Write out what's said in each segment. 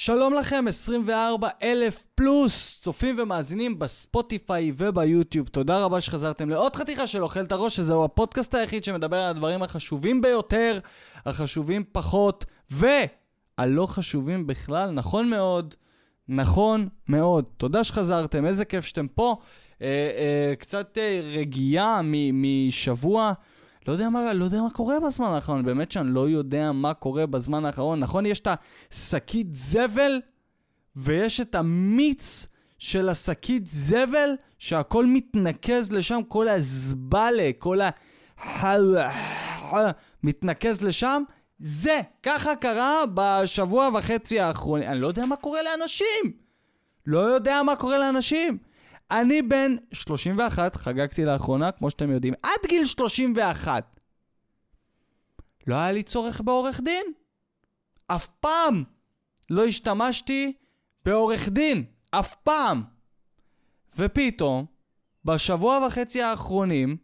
שלום לכם, 24 אלף פלוס צופים ומאזינים בספוטיפיי וביוטיוב. תודה רבה שחזרתם לעוד חתיכה של אוכל את הראש, שזהו הפודקאסט היחיד שמדבר על הדברים החשובים ביותר, החשובים פחות, והלא חשובים בכלל. נכון מאוד, נכון מאוד. תודה שחזרתם, איזה כיף שאתם פה. אה, אה, קצת אה, רגיעה משבוע. לא יודע, מה, לא יודע מה קורה בזמן האחרון, באמת שאני לא יודע מה קורה בזמן האחרון. נכון, יש את השקית זבל, ויש את המיץ של השקית זבל, שהכל מתנקז לשם, כל הזבלה, כל ה... מתנקז לשם. זה, ככה קרה בשבוע וחצי האחרונים. אני לא יודע מה קורה לאנשים. לא יודע מה קורה לאנשים. אני בן 31, חגגתי לאחרונה, כמו שאתם יודעים, עד גיל 31. לא היה לי צורך בעורך דין. אף פעם לא השתמשתי בעורך דין. אף פעם. ופתאום, בשבוע וחצי האחרונים,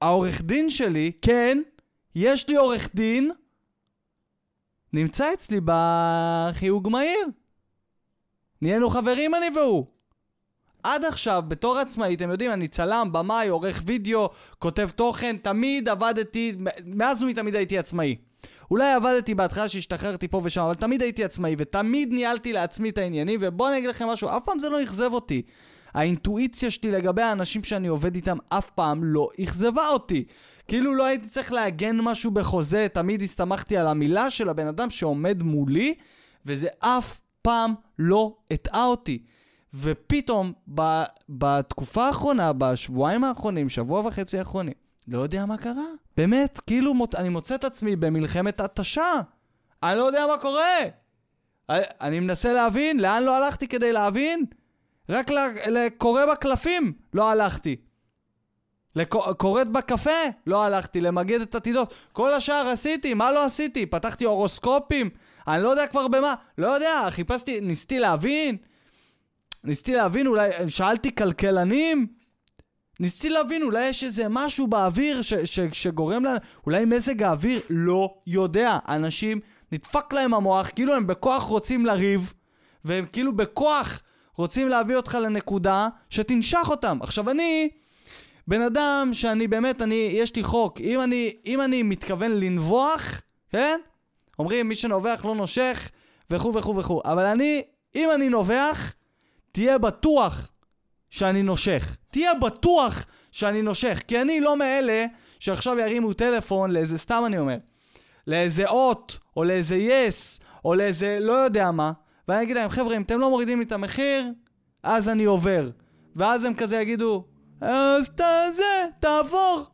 העורך דין שלי, כן, יש לי עורך דין, נמצא אצלי בחיוג מהיר. נהיינו חברים אני והוא. עד עכשיו, בתור עצמאי, אתם יודעים, אני צלם, במאי, עורך וידאו, כותב תוכן, תמיד עבדתי, מאז ומתמיד הייתי עצמאי. אולי עבדתי בהתחלה שהשתחררתי פה ושם, אבל תמיד הייתי עצמאי, ותמיד ניהלתי לעצמי את העניינים, ובואו אני אגיד לכם משהו, אף פעם זה לא אכזב אותי. האינטואיציה שלי לגבי האנשים שאני עובד איתם אף פעם לא אכזבה אותי. כאילו לא הייתי צריך לעגן משהו בחוזה, תמיד הסתמכתי על המילה של הבן אדם שעומד מולי, וזה אף פעם לא הטעה אותי. ופתאום, ב, בתקופה האחרונה, בשבועיים האחרונים, שבוע וחצי האחרונים, לא יודע מה קרה. באמת, כאילו מות, אני מוצא את עצמי במלחמת התשה. אני לא יודע מה קורה. אני, אני מנסה להבין, לאן לא הלכתי כדי להבין? רק לקורא בקלפים לא הלכתי. לקוראת בקפה לא הלכתי, למגד את עתידות. כל השאר עשיתי, מה לא עשיתי? פתחתי הורוסקופים, אני לא יודע כבר במה. לא יודע, חיפשתי, ניסיתי להבין. ניסיתי להבין, אולי, שאלתי כלכלנים, ניסיתי להבין, אולי יש איזה משהו באוויר ש, ש, שגורם לנו, אולי מזג האוויר, לא יודע. אנשים, נדפק להם המוח, כאילו הם בכוח רוצים לריב, והם כאילו בכוח רוצים להביא אותך לנקודה שתנשך אותם. עכשיו אני, בן אדם שאני באמת, אני, יש לי חוק, אם אני, אם אני מתכוון לנבוח, כן? אומרים, מי שנובח לא נושך, וכו' וכו' וכו'. אבל אני, אם אני נובח, תהיה בטוח שאני נושך. תהיה בטוח שאני נושך, כי אני לא מאלה שעכשיו ירימו טלפון לאיזה, סתם אני אומר, לאיזה אות, או לאיזה יס, או לאיזה לא יודע מה, ואני אגיד להם, חבר'ה, אם אתם לא מורידים לי את המחיר, אז אני עובר. ואז הם כזה יגידו, אז ת... זה, תעבור.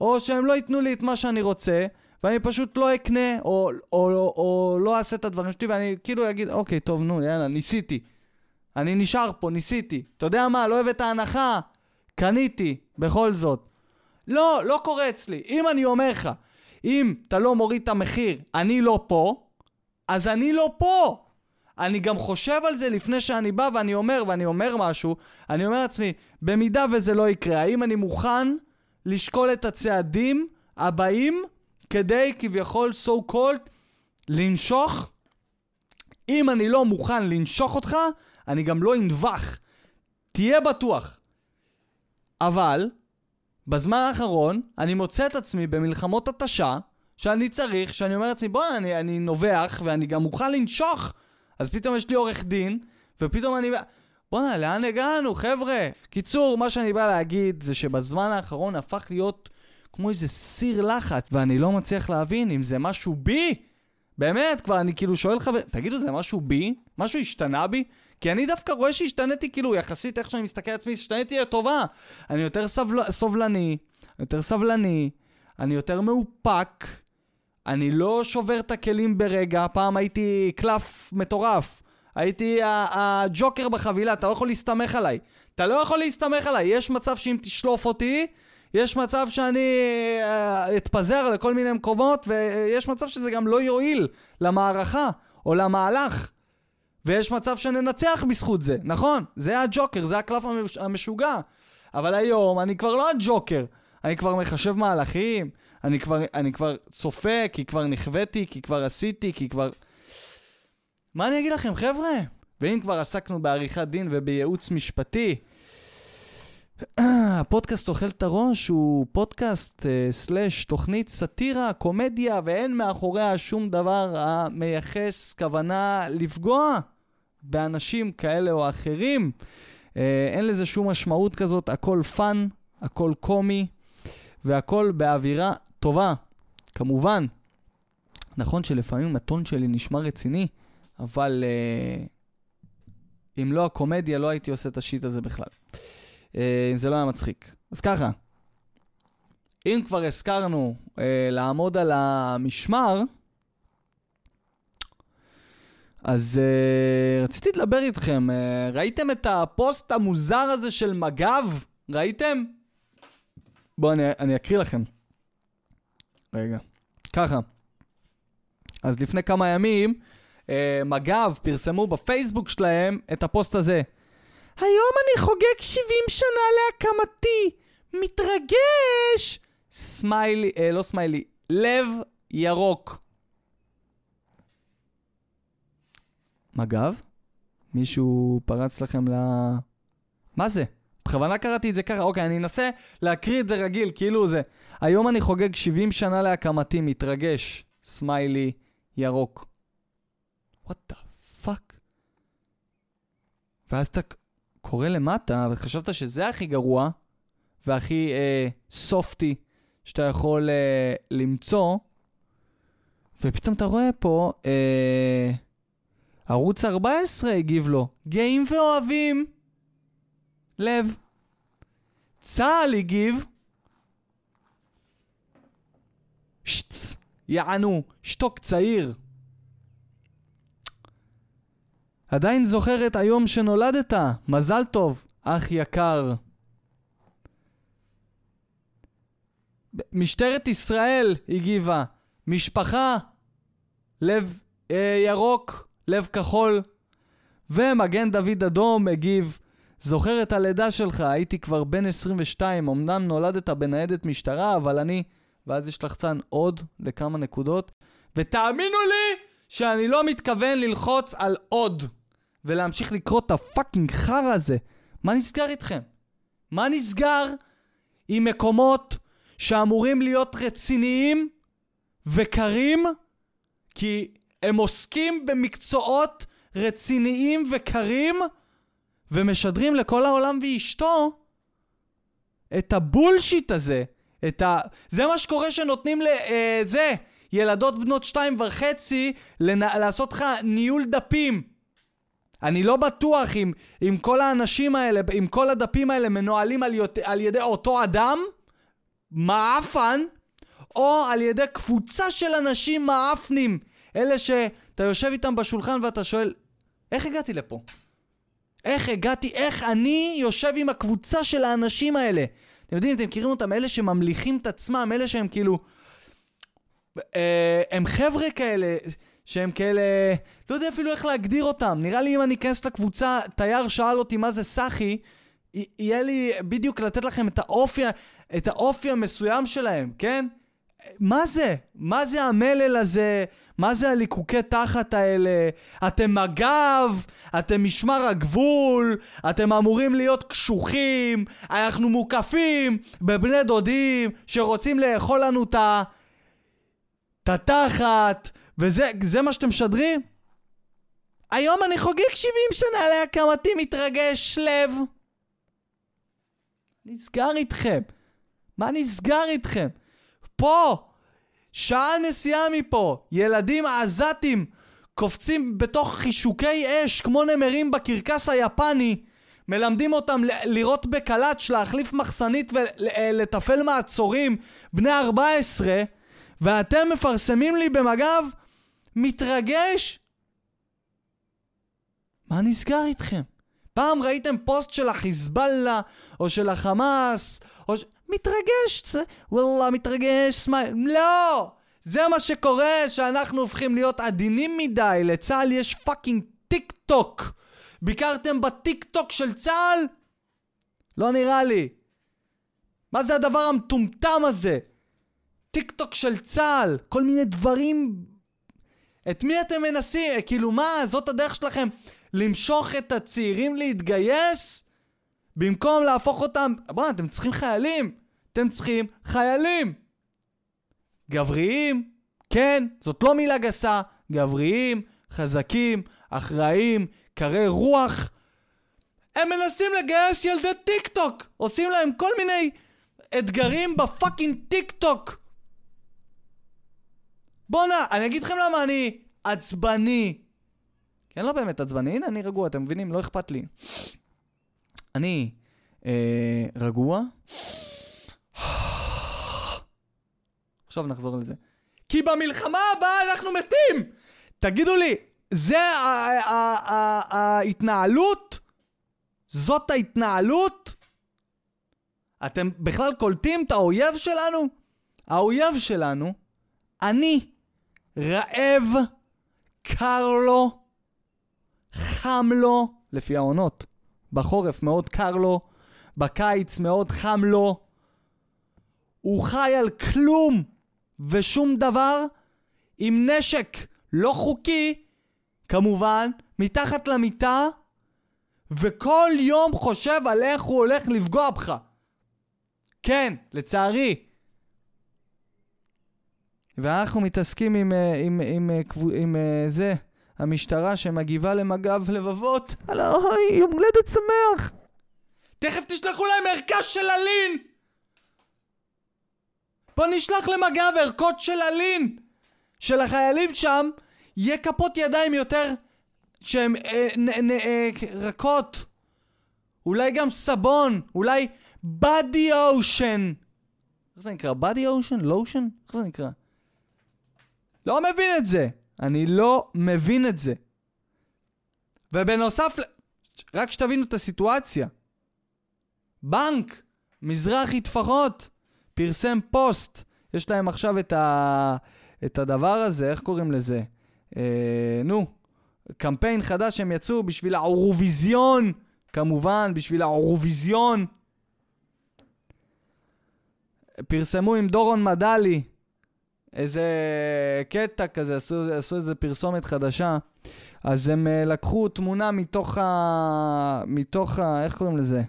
או שהם לא ייתנו לי את מה שאני רוצה, ואני פשוט לא אקנה, או, או, או, או לא אעשה את הדברים שלי, ואני כאילו אגיד, אוקיי, טוב, נו, יאללה, ניסיתי. אני נשאר פה, ניסיתי. אתה יודע מה, לא אוהב את ההנחה, קניתי, בכל זאת. לא, לא קורה אצלי. אם אני אומר לך, אם אתה לא מוריד את המחיר, אני לא פה, אז אני לא פה. אני גם חושב על זה לפני שאני בא ואני אומר, ואני אומר משהו, אני אומר לעצמי, במידה וזה לא יקרה, האם אני מוכן לשקול את הצעדים הבאים כדי כביכול so called לנשוך? אם אני לא מוכן לנשוך אותך, אני גם לא אנבח. תהיה בטוח. אבל, בזמן האחרון, אני מוצא את עצמי במלחמות התשה, שאני צריך, שאני אומר לעצמי, בוא'נה, אני, אני נובח, ואני גם מוכן לנשוך. אז פתאום יש לי עורך דין, ופתאום אני... בוא'נה, לאן הגענו, חבר'ה? קיצור, מה שאני בא להגיד זה שבזמן האחרון הפך להיות כמו איזה סיר לחץ, ואני לא מצליח להבין אם זה משהו בי. באמת, כבר אני כאילו שואל חבר... תגידו, זה משהו בי? משהו השתנה בי? כי אני דווקא רואה שהשתניתי, כאילו, יחסית איך שאני מסתכל על עצמי, השתניתי לטובה. אני יותר סבל... סובלני, יותר סבלני, אני יותר מאופק, אני לא שובר את הכלים ברגע, פעם הייתי קלף מטורף. הייתי הג'וקר בחבילה, אתה לא יכול להסתמך עליי. אתה לא יכול להסתמך עליי. יש מצב שאם תשלוף אותי, יש מצב שאני uh, אתפזר לכל מיני מקומות, ויש מצב שזה גם לא יועיל למערכה או למהלך. ויש מצב שננצח בזכות זה, נכון? זה הג'וקר, זה הקלף המש... המשוגע. אבל היום אני כבר לא הג'וקר, אני כבר מחשב מהלכים, אני כבר, אני כבר צופה, כי כבר נכוויתי, כי כבר עשיתי, כי כבר... מה אני אגיד לכם, חבר'ה? ואם כבר עסקנו בעריכת דין ובייעוץ משפטי, הפודקאסט אוכל את הראש הוא פודקאסט אה, סלאש תוכנית סאטירה, קומדיה, ואין מאחוריה שום דבר המייחס כוונה לפגוע באנשים כאלה או אחרים. אה, אין לזה שום משמעות כזאת, הכל fun, הכל קומי, והכל באווירה טובה. כמובן, נכון שלפעמים הטון שלי נשמע רציני, אבל אה, אם לא הקומדיה, לא הייתי עושה את ה shit הזה בכלל. אה, זה לא היה מצחיק. אז ככה, אם כבר הזכרנו אה, לעמוד על המשמר, אז uh, רציתי לדבר איתכם. Uh, ראיתם את הפוסט המוזר הזה של מג"ב? ראיתם? בואו אני, אני אקריא לכם. רגע. ככה. אז לפני כמה ימים, uh, מג"ב פרסמו בפייסבוק שלהם את הפוסט הזה. היום אני חוגג 70 שנה להקמתי. מתרגש! סמיילי, אה, לא סמיילי, לב ירוק. מג"ב? מישהו פרץ לכם ל... מה זה? בכוונה קראתי את זה ככה, אוקיי, אני אנסה להקריא את זה רגיל, כאילו זה. היום אני חוגג 70 שנה להקמתי, מתרגש. סמיילי ירוק. What the fuck? ואז אתה קורא למטה, וחשבת שזה הכי גרוע, והכי אה, סופטי שאתה יכול אה, למצוא, ופתאום אתה רואה פה, אה, ערוץ 14 הגיב לו, גאים ואוהבים. לב. צה"ל הגיב, שץ, יענו, שתוק צעיר. עדיין זוכר את היום שנולדת, מזל טוב, אח יקר. משטרת ישראל הגיבה, משפחה, לב אה, ירוק, לב כחול, ומגן דוד אדום הגיב, זוכר את הלידה שלך, הייתי כבר בן 22, אמנם נולדת בניידת משטרה, אבל אני... ואז יש לחצן עוד לכמה נקודות, ותאמינו לי שאני לא מתכוון ללחוץ על עוד. ולהמשיך לקרוא את הפאקינג חרא הזה. מה נסגר איתכם? מה נסגר עם מקומות שאמורים להיות רציניים וקרים? כי הם עוסקים במקצועות רציניים וקרים ומשדרים לכל העולם ואשתו את הבולשיט הזה. את ה... זה מה שקורה שנותנים לזה, אה, ילדות בנות שתיים וחצי, לנ... לעשות לך ניהול דפים. אני לא בטוח אם, אם כל האנשים האלה, אם כל הדפים האלה מנוהלים על, יות, על ידי אותו אדם, מעפן, או על ידי קבוצה של אנשים מעפנים. אלה שאתה יושב איתם בשולחן ואתה שואל, איך הגעתי לפה? איך הגעתי, איך אני יושב עם הקבוצה של האנשים האלה? אתם יודעים, אתם מכירים אותם, אלה שממליכים את עצמם, אלה שהם כאילו... אה, הם חבר'ה כאלה שהם כאלה, לא יודע אפילו איך להגדיר אותם. נראה לי אם אני אכנס לקבוצה, תייר שאל אותי מה זה סאחי, יהיה לי בדיוק לתת לכם את האופי, את האופי המסוים שלהם, כן? מה זה? מה זה המלל הזה? מה זה הליקוקי תחת האלה? אתם מג"ב, אתם משמר הגבול, אתם אמורים להיות קשוחים, אנחנו מוקפים בבני דודים שרוצים לאכול לנו את התחת, וזה מה שאתם משדרים? היום אני חוגג 70 שנה להקמתי, מתרגש לב. נסגר איתכם? מה נסגר איתכם? פה, שעה נסיעה מפה, ילדים עזתים קופצים בתוך חישוקי אש כמו נמרים בקרקס היפני, מלמדים אותם לירות בקלאץ', להחליף מחסנית ולתפעל מעצורים בני 14, ואתם מפרסמים לי במג"ב מתרגש? מה נסגר איתכם? פעם ראיתם פוסט של החיזבאללה, או של החמאס, או ש... מתרגש, צ... וואלה, מתרגש, smile. לא! זה מה שקורה, שאנחנו הופכים להיות עדינים מדי. לצה"ל יש fucking טיק טוק. ביקרתם בטיק טוק של צה"ל? לא נראה לי. מה זה הדבר המטומטם הזה? טיק טוק של צה"ל, כל מיני דברים את מי אתם מנסים? כאילו מה, זאת הדרך שלכם למשוך את הצעירים להתגייס? במקום להפוך אותם... בוא'נה, אתם צריכים חיילים. אתם צריכים חיילים. גבריים, כן, זאת לא מילה גסה, גבריים, חזקים, אחראיים, קרי רוח. הם מנסים לגייס ילדי טיק טוק, עושים להם כל מיני אתגרים ב fucking טיק טוק. בואנה, אני אגיד לכם למה אני עצבני. כי אני לא באמת עצבני, הנה אני רגוע, אתם מבינים? לא אכפת לי. אני אה, רגוע. עכשיו נחזור לזה. כי במלחמה הבאה אנחנו מתים! תגידו לי, זה ההתנהלות? זאת ההתנהלות? אתם בכלל קולטים את האויב שלנו? האויב שלנו, אני, רעב, קר לו, חם לו, לפי העונות. בחורף מאוד קר לו, בקיץ מאוד חם לו. הוא חי על כלום ושום דבר עם נשק לא חוקי, כמובן, מתחת למיטה, וכל יום חושב על איך הוא הולך לפגוע בך. כן, לצערי. ואנחנו מתעסקים עם, אה, עם, עם, עם, עם, עם זה, המשטרה שמגיבה למג"ב לבבות. הלו, יום הולדת שמח. תכף תשלחו להם ערכה של אלין! בוא נשלח למג"ב ערכות של אלין! של החיילים שם יהיה כפות ידיים יותר שהן אה, נ, נ, אה, רכות. אולי גם סבון, אולי בדי אושן. איך זה נקרא? בדי אושן? לושן? איך זה נקרא? לא מבין את זה. אני לא מבין את זה. ובנוסף, רק שתבינו את הסיטואציה. בנק, מזרחי טפחות, פרסם פוסט. יש להם עכשיו את, ה... את הדבר הזה, איך קוראים לזה? אה, נו, קמפיין חדש שהם יצאו בשביל האורוויזיון, כמובן, בשביל האורוויזיון. פרסמו עם דורון מדלי איזה קטע כזה, עשו, עשו איזה פרסומת חדשה. אז הם uh, לקחו תמונה מתוך ה... מתוך ה... איך קוראים לזה?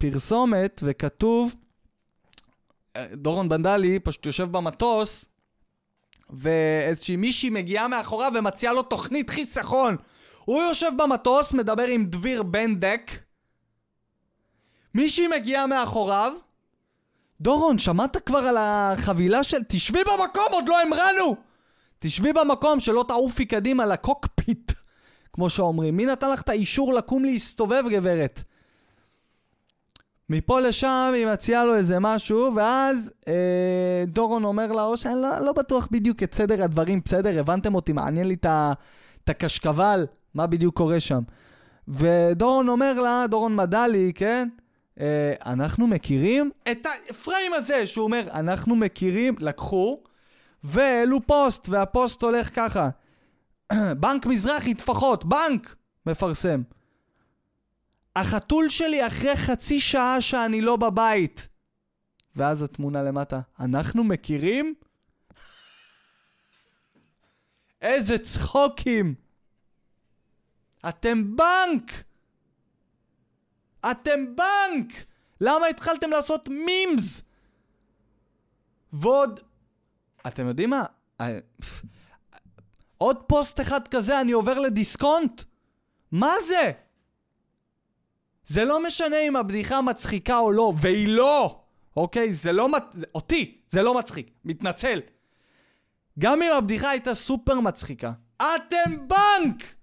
הפרסומת, וכתוב, דורון בנדלי פשוט יושב במטוס, ואיזושהי מישהי מגיעה מאחוריו ומציעה לו תוכנית חיסכון. הוא יושב במטוס, מדבר עם דביר בנדק, מישהי מגיעה מאחוריו, דורון, שמעת כבר על החבילה של... תשבי במקום, עוד לא המרנו! תשבי במקום, שלא תעופי קדימה לקוקפיט, כמו שאומרים. מי נתן לך את האישור לקום להסתובב, גברת? מפה לשם היא מציעה לו איזה משהו, ואז אה, דורון אומר לה, או שאני לא, לא בטוח בדיוק את סדר הדברים, בסדר, הבנתם אותי, מעניין לי את הקשקבל, מה בדיוק קורה שם. ודורון אומר לה, דורון מדלי, כן? אה, אנחנו מכירים את הפריים הזה שהוא אומר, אנחנו מכירים, לקחו, והעלו פוסט, והפוסט הולך ככה. בנק מזרחי, טפחות, בנק! מפרסם. החתול שלי אחרי חצי שעה שאני לא בבית. ואז התמונה למטה. אנחנו מכירים? איזה צחוקים! אתם בנק! אתם בנק! למה התחלתם לעשות מימס? ועוד... אתם יודעים מה? אה, עוד פוסט אחד כזה אני עובר לדיסקונט? מה זה? זה לא משנה אם הבדיחה מצחיקה או לא, והיא לא! אוקיי? זה לא... מצ... אותי זה לא מצחיק, מתנצל. גם אם הבדיחה הייתה סופר מצחיקה. אתם בנק!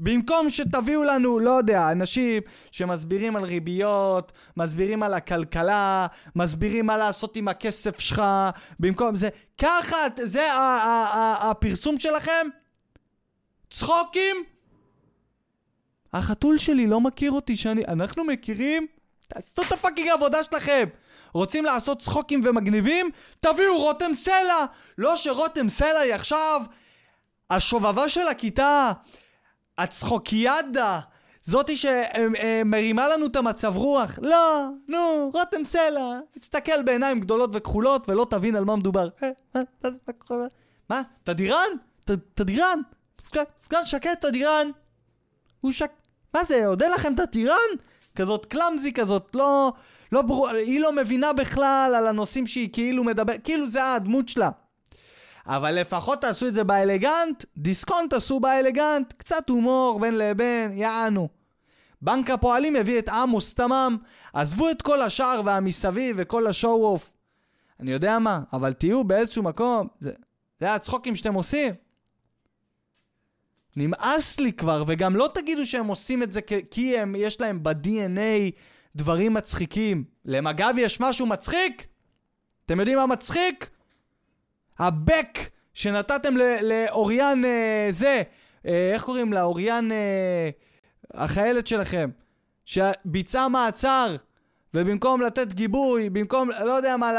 במקום שתביאו לנו, לא יודע, אנשים שמסבירים על ריביות, מסבירים על הכלכלה, מסבירים מה לעשות עם הכסף שלך, במקום זה, ככה, זה הפרסום שלכם? צחוקים? החתול שלי לא מכיר אותי שאני... אנחנו מכירים? תעשו את הפאקינג העבודה שלכם! רוצים לעשות צחוקים ומגניבים? תביאו רותם סלע! לא שרותם סלע היא עכשיו השובבה של הכיתה, הצחוקיאדה, זאתי שמרימה לנו את המצב רוח. לא, נו, רותם סלע, תסתכל בעיניים גדולות וכחולות ולא תבין על מה מדובר. מה? תדירן? תדירן? סגן שקט תדירן? הוא שק... מה זה, עוד אין לכם את הטירן? כזאת קלאמזי כזאת, לא... לא ברור, היא לא מבינה בכלל על הנושאים שהיא כאילו מדברת, כאילו זה הדמות שלה. אבל לפחות תעשו את זה באלגנט, דיסקונט עשו באלגנט, קצת הומור בין לבין, יענו. בנק הפועלים הביא את עמוס תמם, עזבו את כל השאר והמסביב וכל השואו אוף. אני יודע מה, אבל תהיו באיזשהו מקום, זה, זה הצחוקים שאתם עושים. נמאס לי כבר, וגם לא תגידו שהם עושים את זה כי הם, יש להם ב-DNA דברים מצחיקים. למג"ב יש משהו מצחיק? אתם יודעים מה מצחיק? הבק שנתתם לאוריאן אה, זה, אה, איך קוראים לה? אוריאן, אה, החיילת שלכם, שביצעה מעצר, ובמקום לתת גיבוי, במקום, לא יודע מה,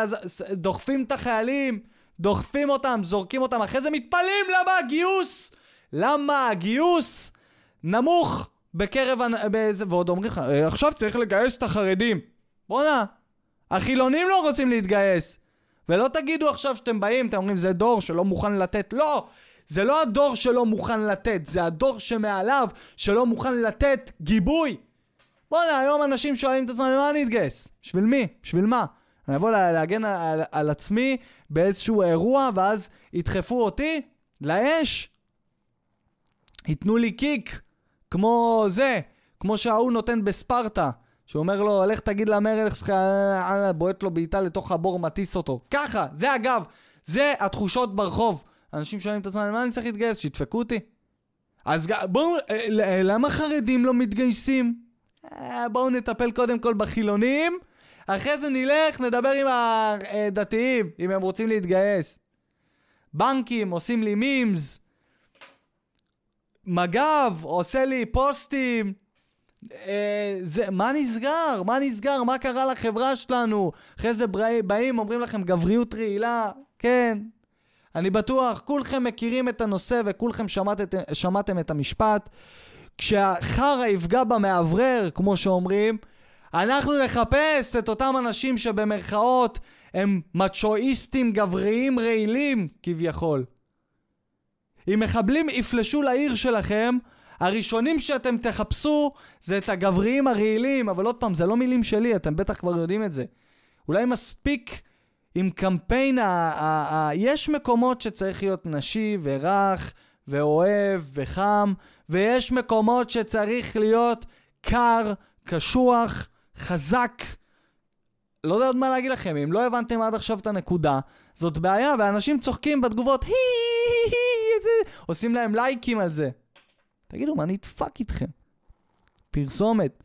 דוחפים את החיילים, דוחפים אותם, זורקים אותם, אחרי זה מתפלאים למה הגיוס, למה הגיוס נמוך בקרב, באיזה, ועוד אומרים לך, אה, עכשיו צריך לגייס את החרדים. בואנה, החילונים לא רוצים להתגייס. ולא תגידו עכשיו שאתם באים, אתם אומרים זה דור שלא מוכן לתת. לא! זה לא הדור שלא מוכן לתת, זה הדור שמעליו שלא מוכן לתת גיבוי. בואנה, היום אנשים שואלים את עצמם, למה אני אתגייס? בשביל מי? בשביל מה? אני אבוא להגן על, על עצמי באיזשהו אירוע, ואז ידחפו אותי לאש? ייתנו לי קיק, כמו זה, כמו שההוא נותן בספרטה. שאומר לו, לך תגיד למלך שלך, בועט לו בעיטה לתוך הבור, מטיס אותו. ככה, זה אגב, זה התחושות ברחוב. אנשים שואלים את עצמם, למה אני צריך להתגייס? שידפקו אותי. אז בואו, אה, למה חרדים לא מתגייסים? אה, בואו נטפל קודם כל בחילונים, אחרי זה נלך, נדבר עם הדתיים, אם הם רוצים להתגייס. בנקים עושים לי מימס, מג"ב עושה לי פוסטים, אה, זה, מה נסגר? מה נסגר? מה קרה לחברה שלנו? אחרי זה באים, אומרים לכם גבריות רעילה. כן, אני בטוח, כולכם מכירים את הנושא וכולכם שמעת, שמעתם את המשפט. כשהחרא יפגע במאוורר, כמו שאומרים, אנחנו נחפש את אותם אנשים שבמרכאות הם מצ'ואיסטים גבריים רעילים, כביכול. אם מחבלים יפלשו לעיר שלכם, הראשונים שאתם תחפשו זה את הגבריים הרעילים, אבל עוד פעם, זה לא מילים שלי, אתם בטח כבר יודעים את זה. אולי מספיק עם קמפיין, ה- ה- ה- יש מקומות שצריך להיות נשי ורך ואוהב וחם, ויש מקומות שצריך להיות קר, קשוח, חזק. לא יודע עוד מה להגיד לכם, אם לא הבנתם עד עכשיו את הנקודה, זאת בעיה, ואנשים צוחקים בתגובות, הי, הי, הי. עושים להם לייקים על זה. תגידו, מה נדפק איתכם? פרסומת.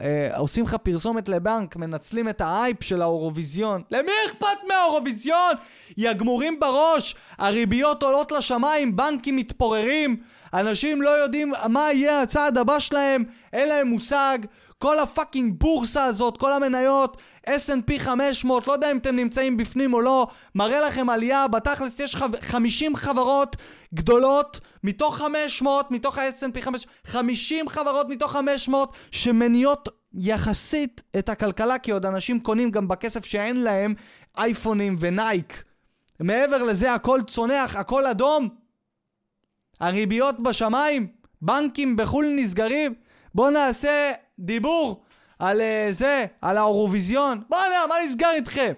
אה, עושים לך פרסומת לבנק, מנצלים את האייפ של האירוויזיון. למי אכפת מהאירוויזיון? יא גמורים בראש, הריביות עולות לשמיים, בנקים מתפוררים, אנשים לא יודעים מה יהיה הצעד הבא שלהם, אין להם מושג. כל הפאקינג בורסה הזאת, כל המניות, S&P 500, לא יודע אם אתם נמצאים בפנים או לא, מראה לכם עלייה, בתכלס יש 50 חברות גדולות מתוך 500, מתוך ה-S&P 500, 50 חברות מתוך 500 שמניעות יחסית את הכלכלה, כי עוד אנשים קונים גם בכסף שאין להם אייפונים ונייק. מעבר לזה הכל צונח, הכל אדום. הריביות בשמיים, בנקים בחו"ל נסגרים. בואו נעשה דיבור על uh, זה, על האירוויזיון. בוא'נה, מה נסגר איתכם?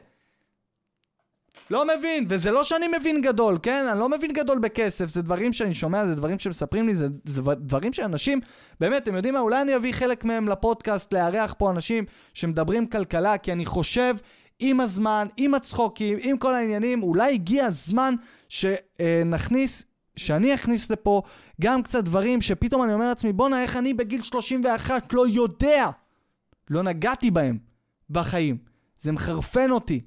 לא מבין, וזה לא שאני מבין גדול, כן? אני לא מבין גדול בכסף, זה דברים שאני שומע, זה דברים שמספרים לי, זה, זה דברים שאנשים, באמת, אתם יודעים מה? אולי אני אביא חלק מהם לפודקאסט, לארח פה אנשים שמדברים כלכלה, כי אני חושב, עם הזמן, עם הצחוקים, עם כל העניינים, אולי הגיע הזמן שנכניס שאני אכניס לפה גם קצת דברים שפתאום אני אומר לעצמי, בואנה, איך אני בגיל 31 לא יודע, לא נגעתי בהם בחיים. זה מחרפן אותי.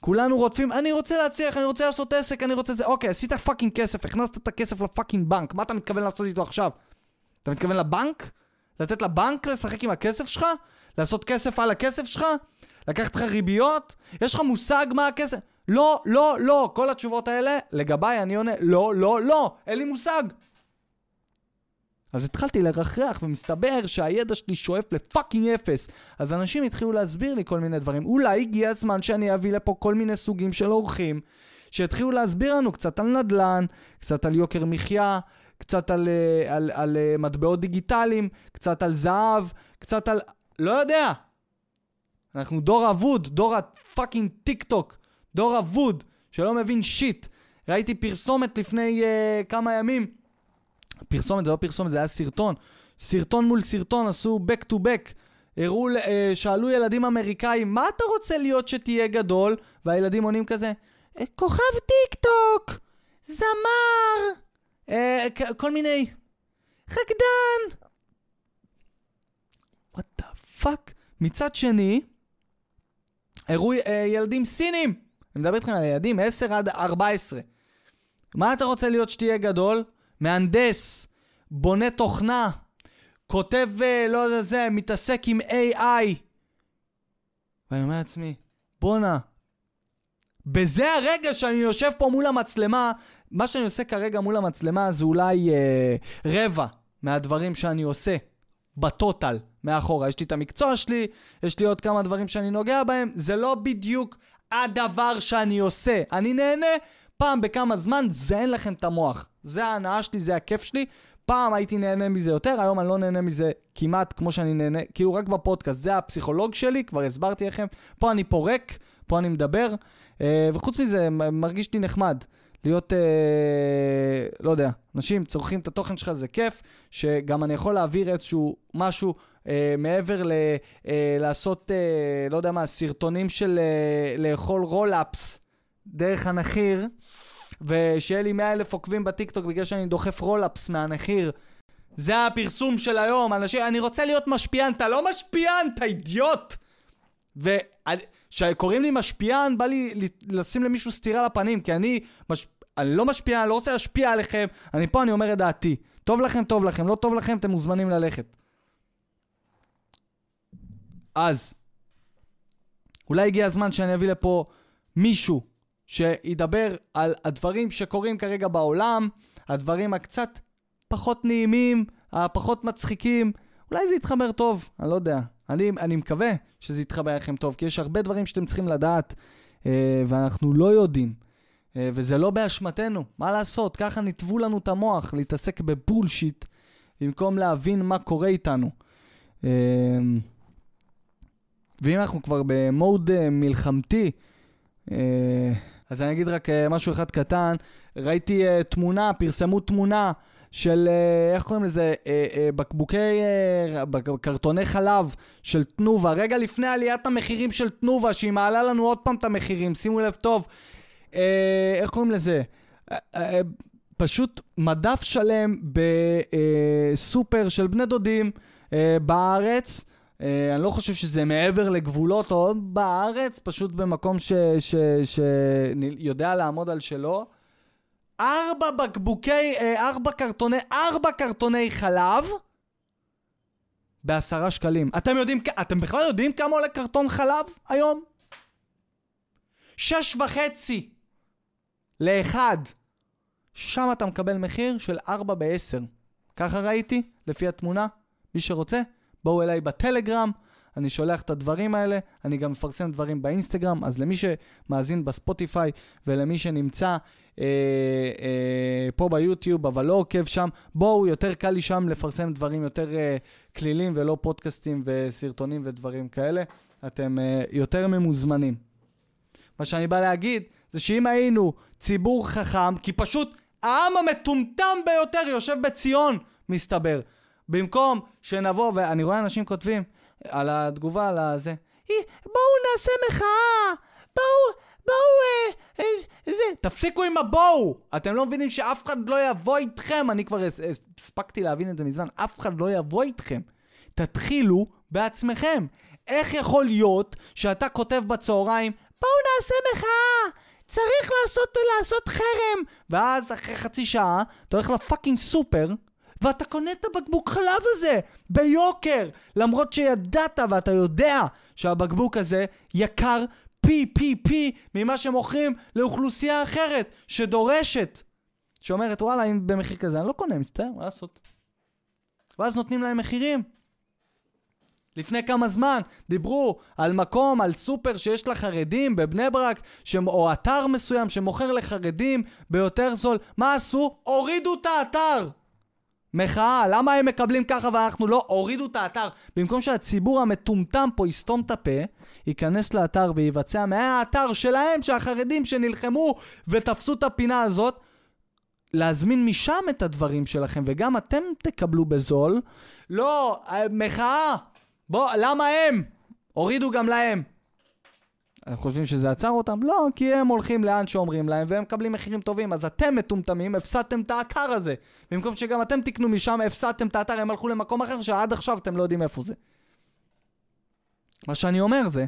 כולנו רודפים, אני רוצה להצליח, אני רוצה לעשות עסק, אני רוצה זה. אוקיי, עשית fucking כסף, הכנסת את הכסף ל fucking בנק, מה אתה מתכוון לעשות איתו עכשיו? אתה מתכוון לבנק? לתת לבנק לשחק עם הכסף שלך? לעשות כסף על הכסף שלך? לקחת לך ריביות? יש לך מושג מה הכסף? לא, לא, לא. כל התשובות האלה, לגביי אני עונה, לא, לא, לא. אין לי מושג. אז התחלתי לרחרח, ומסתבר שהידע שלי שואף לפאקינג אפס. אז אנשים התחילו להסביר לי כל מיני דברים. אולי הגיע הזמן שאני אביא לפה כל מיני סוגים של אורחים, שהתחילו להסביר לנו קצת על נדל"ן, קצת על יוקר מחיה, קצת על, אה, על, על, על אה, מטבעות דיגיטליים, קצת על זהב, קצת על... לא יודע. אנחנו דור אבוד, דור ה fucking טיק טוק. דור אבוד, שלא מבין shit. ראיתי פרסומת לפני uh, כמה ימים. פרסומת זה לא פרסומת, זה היה סרטון. סרטון מול סרטון, עשו back to back. הראו, uh, שאלו ילדים אמריקאים, מה אתה רוצה להיות שתהיה גדול? והילדים עונים כזה, כוכב טיק טוק, זמר, uh, כל מיני, חקדן. what the fuck? מצד שני, הראו uh, ילדים סינים. אני מדבר איתכם על ילדים 10 עד 14. מה אתה רוצה להיות שתהיה גדול? מהנדס, בונה תוכנה, כותב, אה, לא יודע זה, מתעסק עם AI. ואני אומר לעצמי, בואנה, בזה הרגע שאני יושב פה מול המצלמה, מה שאני עושה כרגע מול המצלמה זה אולי אה, רבע מהדברים שאני עושה בטוטל מאחורה. יש לי את המקצוע שלי, יש לי עוד כמה דברים שאני נוגע בהם, זה לא בדיוק הדבר שאני עושה. אני נהנה פעם בכמה זמן, זה אין לכם את המוח. זה ההנאה שלי, זה הכיף שלי. פעם הייתי נהנה מזה יותר, היום אני לא נהנה מזה כמעט כמו שאני נהנה, כאילו רק בפודקאסט, זה הפסיכולוג שלי, כבר הסברתי לכם. פה אני פורק, פה אני מדבר, אה, וחוץ מזה, מרגיש לי נחמד. להיות, אה, לא יודע, אנשים צורכים את התוכן שלך, זה כיף, שגם אני יכול להעביר איזשהו משהו אה, מעבר ל... אה, לעשות, אה, לא יודע מה, סרטונים של אה, לאכול רולאפס דרך הנחיר, ושיהיה לי 100 אלף עוקבים בטיקטוק בגלל שאני דוחף רולאפס מהנחיר. זה הפרסום של היום, אנשים, אני רוצה להיות משפיען, אתה לא משפיען, אתה אידיוט! וכשקוראים לי משפיען, בא לי לשים למישהו סטירה לפנים, כי אני, מש... אני לא משפיען, אני לא רוצה להשפיע עליכם, אני פה, אני אומר את דעתי. טוב לכם, טוב לכם, לא טוב לכם, אתם מוזמנים ללכת. אז, אולי הגיע הזמן שאני אביא לפה מישהו שידבר על הדברים שקורים כרגע בעולם, הדברים הקצת פחות נעימים, הפחות מצחיקים. אולי זה יתחבר טוב, אני לא יודע. אני, אני מקווה שזה יתחבר לכם טוב, כי יש הרבה דברים שאתם צריכים לדעת, אה, ואנחנו לא יודעים. אה, וזה לא באשמתנו, מה לעשות? ככה ניתבו לנו את המוח להתעסק בבולשיט, במקום להבין מה קורה איתנו. אה, ואם אנחנו כבר במוד אה, מלחמתי, אה, אז אני אגיד רק אה, משהו אחד קטן. ראיתי תמונה, פרסמו תמונה של, איך קוראים לזה? בקבוקי, קרטוני חלב של תנובה. רגע לפני עליית המחירים של תנובה, שהיא מעלה לנו עוד פעם את המחירים, שימו לב טוב. איך קוראים לזה? פשוט מדף שלם בסופר של בני דודים בארץ. Uh, אני לא חושב שזה מעבר לגבולות או בארץ, פשוט במקום שיודע לעמוד על שלו. ארבע בקבוקי, uh, ארבע קרטוני, ארבע קרטוני חלב בעשרה שקלים. אתם יודעים, אתם בכלל יודעים כמה עולה קרטון חלב היום? שש וחצי לאחד. שם אתה מקבל מחיר של ארבע בעשר. ככה ראיתי, לפי התמונה. מי שרוצה, בואו אליי בטלגרם, אני שולח את הדברים האלה, אני גם מפרסם דברים באינסטגרם, אז למי שמאזין בספוטיפיי ולמי שנמצא אה, אה, פה ביוטיוב, אבל לא עוקב שם, בואו, יותר קל לי שם לפרסם דברים יותר אה, כלילים ולא פודקאסטים וסרטונים ודברים כאלה. אתם אה, יותר ממוזמנים. מה שאני בא להגיד זה שאם היינו ציבור חכם, כי פשוט העם המטומטם ביותר יושב בציון, מסתבר. במקום שנבוא, ואני רואה אנשים כותבים על התגובה, על הזה, בואו נעשה מחאה, בואו, בואו, אה, אה, זה, תפסיקו עם הבואו. אתם לא מבינים שאף אחד לא יבוא איתכם, אני כבר הספקתי להבין את זה מזמן, אף אחד לא יבוא איתכם. תתחילו בעצמכם. איך יכול להיות שאתה כותב בצהריים, בואו נעשה מחאה, צריך לעשות, לעשות חרם, ואז אחרי חצי שעה, אתה הולך לפאקינג סופר, ואתה קונה את הבקבוק חלב הזה ביוקר, למרות שידעת ואתה יודע שהבקבוק הזה יקר פי פי פי ממה שמוכרים לאוכלוסייה אחרת שדורשת, שאומרת וואלה אם במחיר כזה אני לא קונה, מצטער, מה לעשות? ואז נותנים להם מחירים. לפני כמה זמן דיברו על מקום, על סופר שיש לחרדים בבני ברק, ש... או אתר מסוים שמוכר לחרדים ביותר זול. מה עשו? הורידו את האתר! מחאה, למה הם מקבלים ככה ואנחנו לא? הורידו את האתר. במקום שהציבור המטומטם פה יסתום את הפה, ייכנס לאתר ויבצע מהאתר שלהם, שהחרדים שנלחמו ותפסו את הפינה הזאת, להזמין משם את הדברים שלכם, וגם אתם תקבלו בזול. לא, מחאה, בוא, למה הם? הורידו גם להם. חושבים שזה עצר אותם? לא, כי הם הולכים לאן שאומרים להם והם מקבלים מחירים טובים. אז אתם מטומטמים, הפסדתם את האתר הזה. במקום שגם אתם תקנו משם, הפסדתם את האתר, הם הלכו למקום אחר שעד עכשיו אתם לא יודעים איפה זה. מה שאני אומר זה,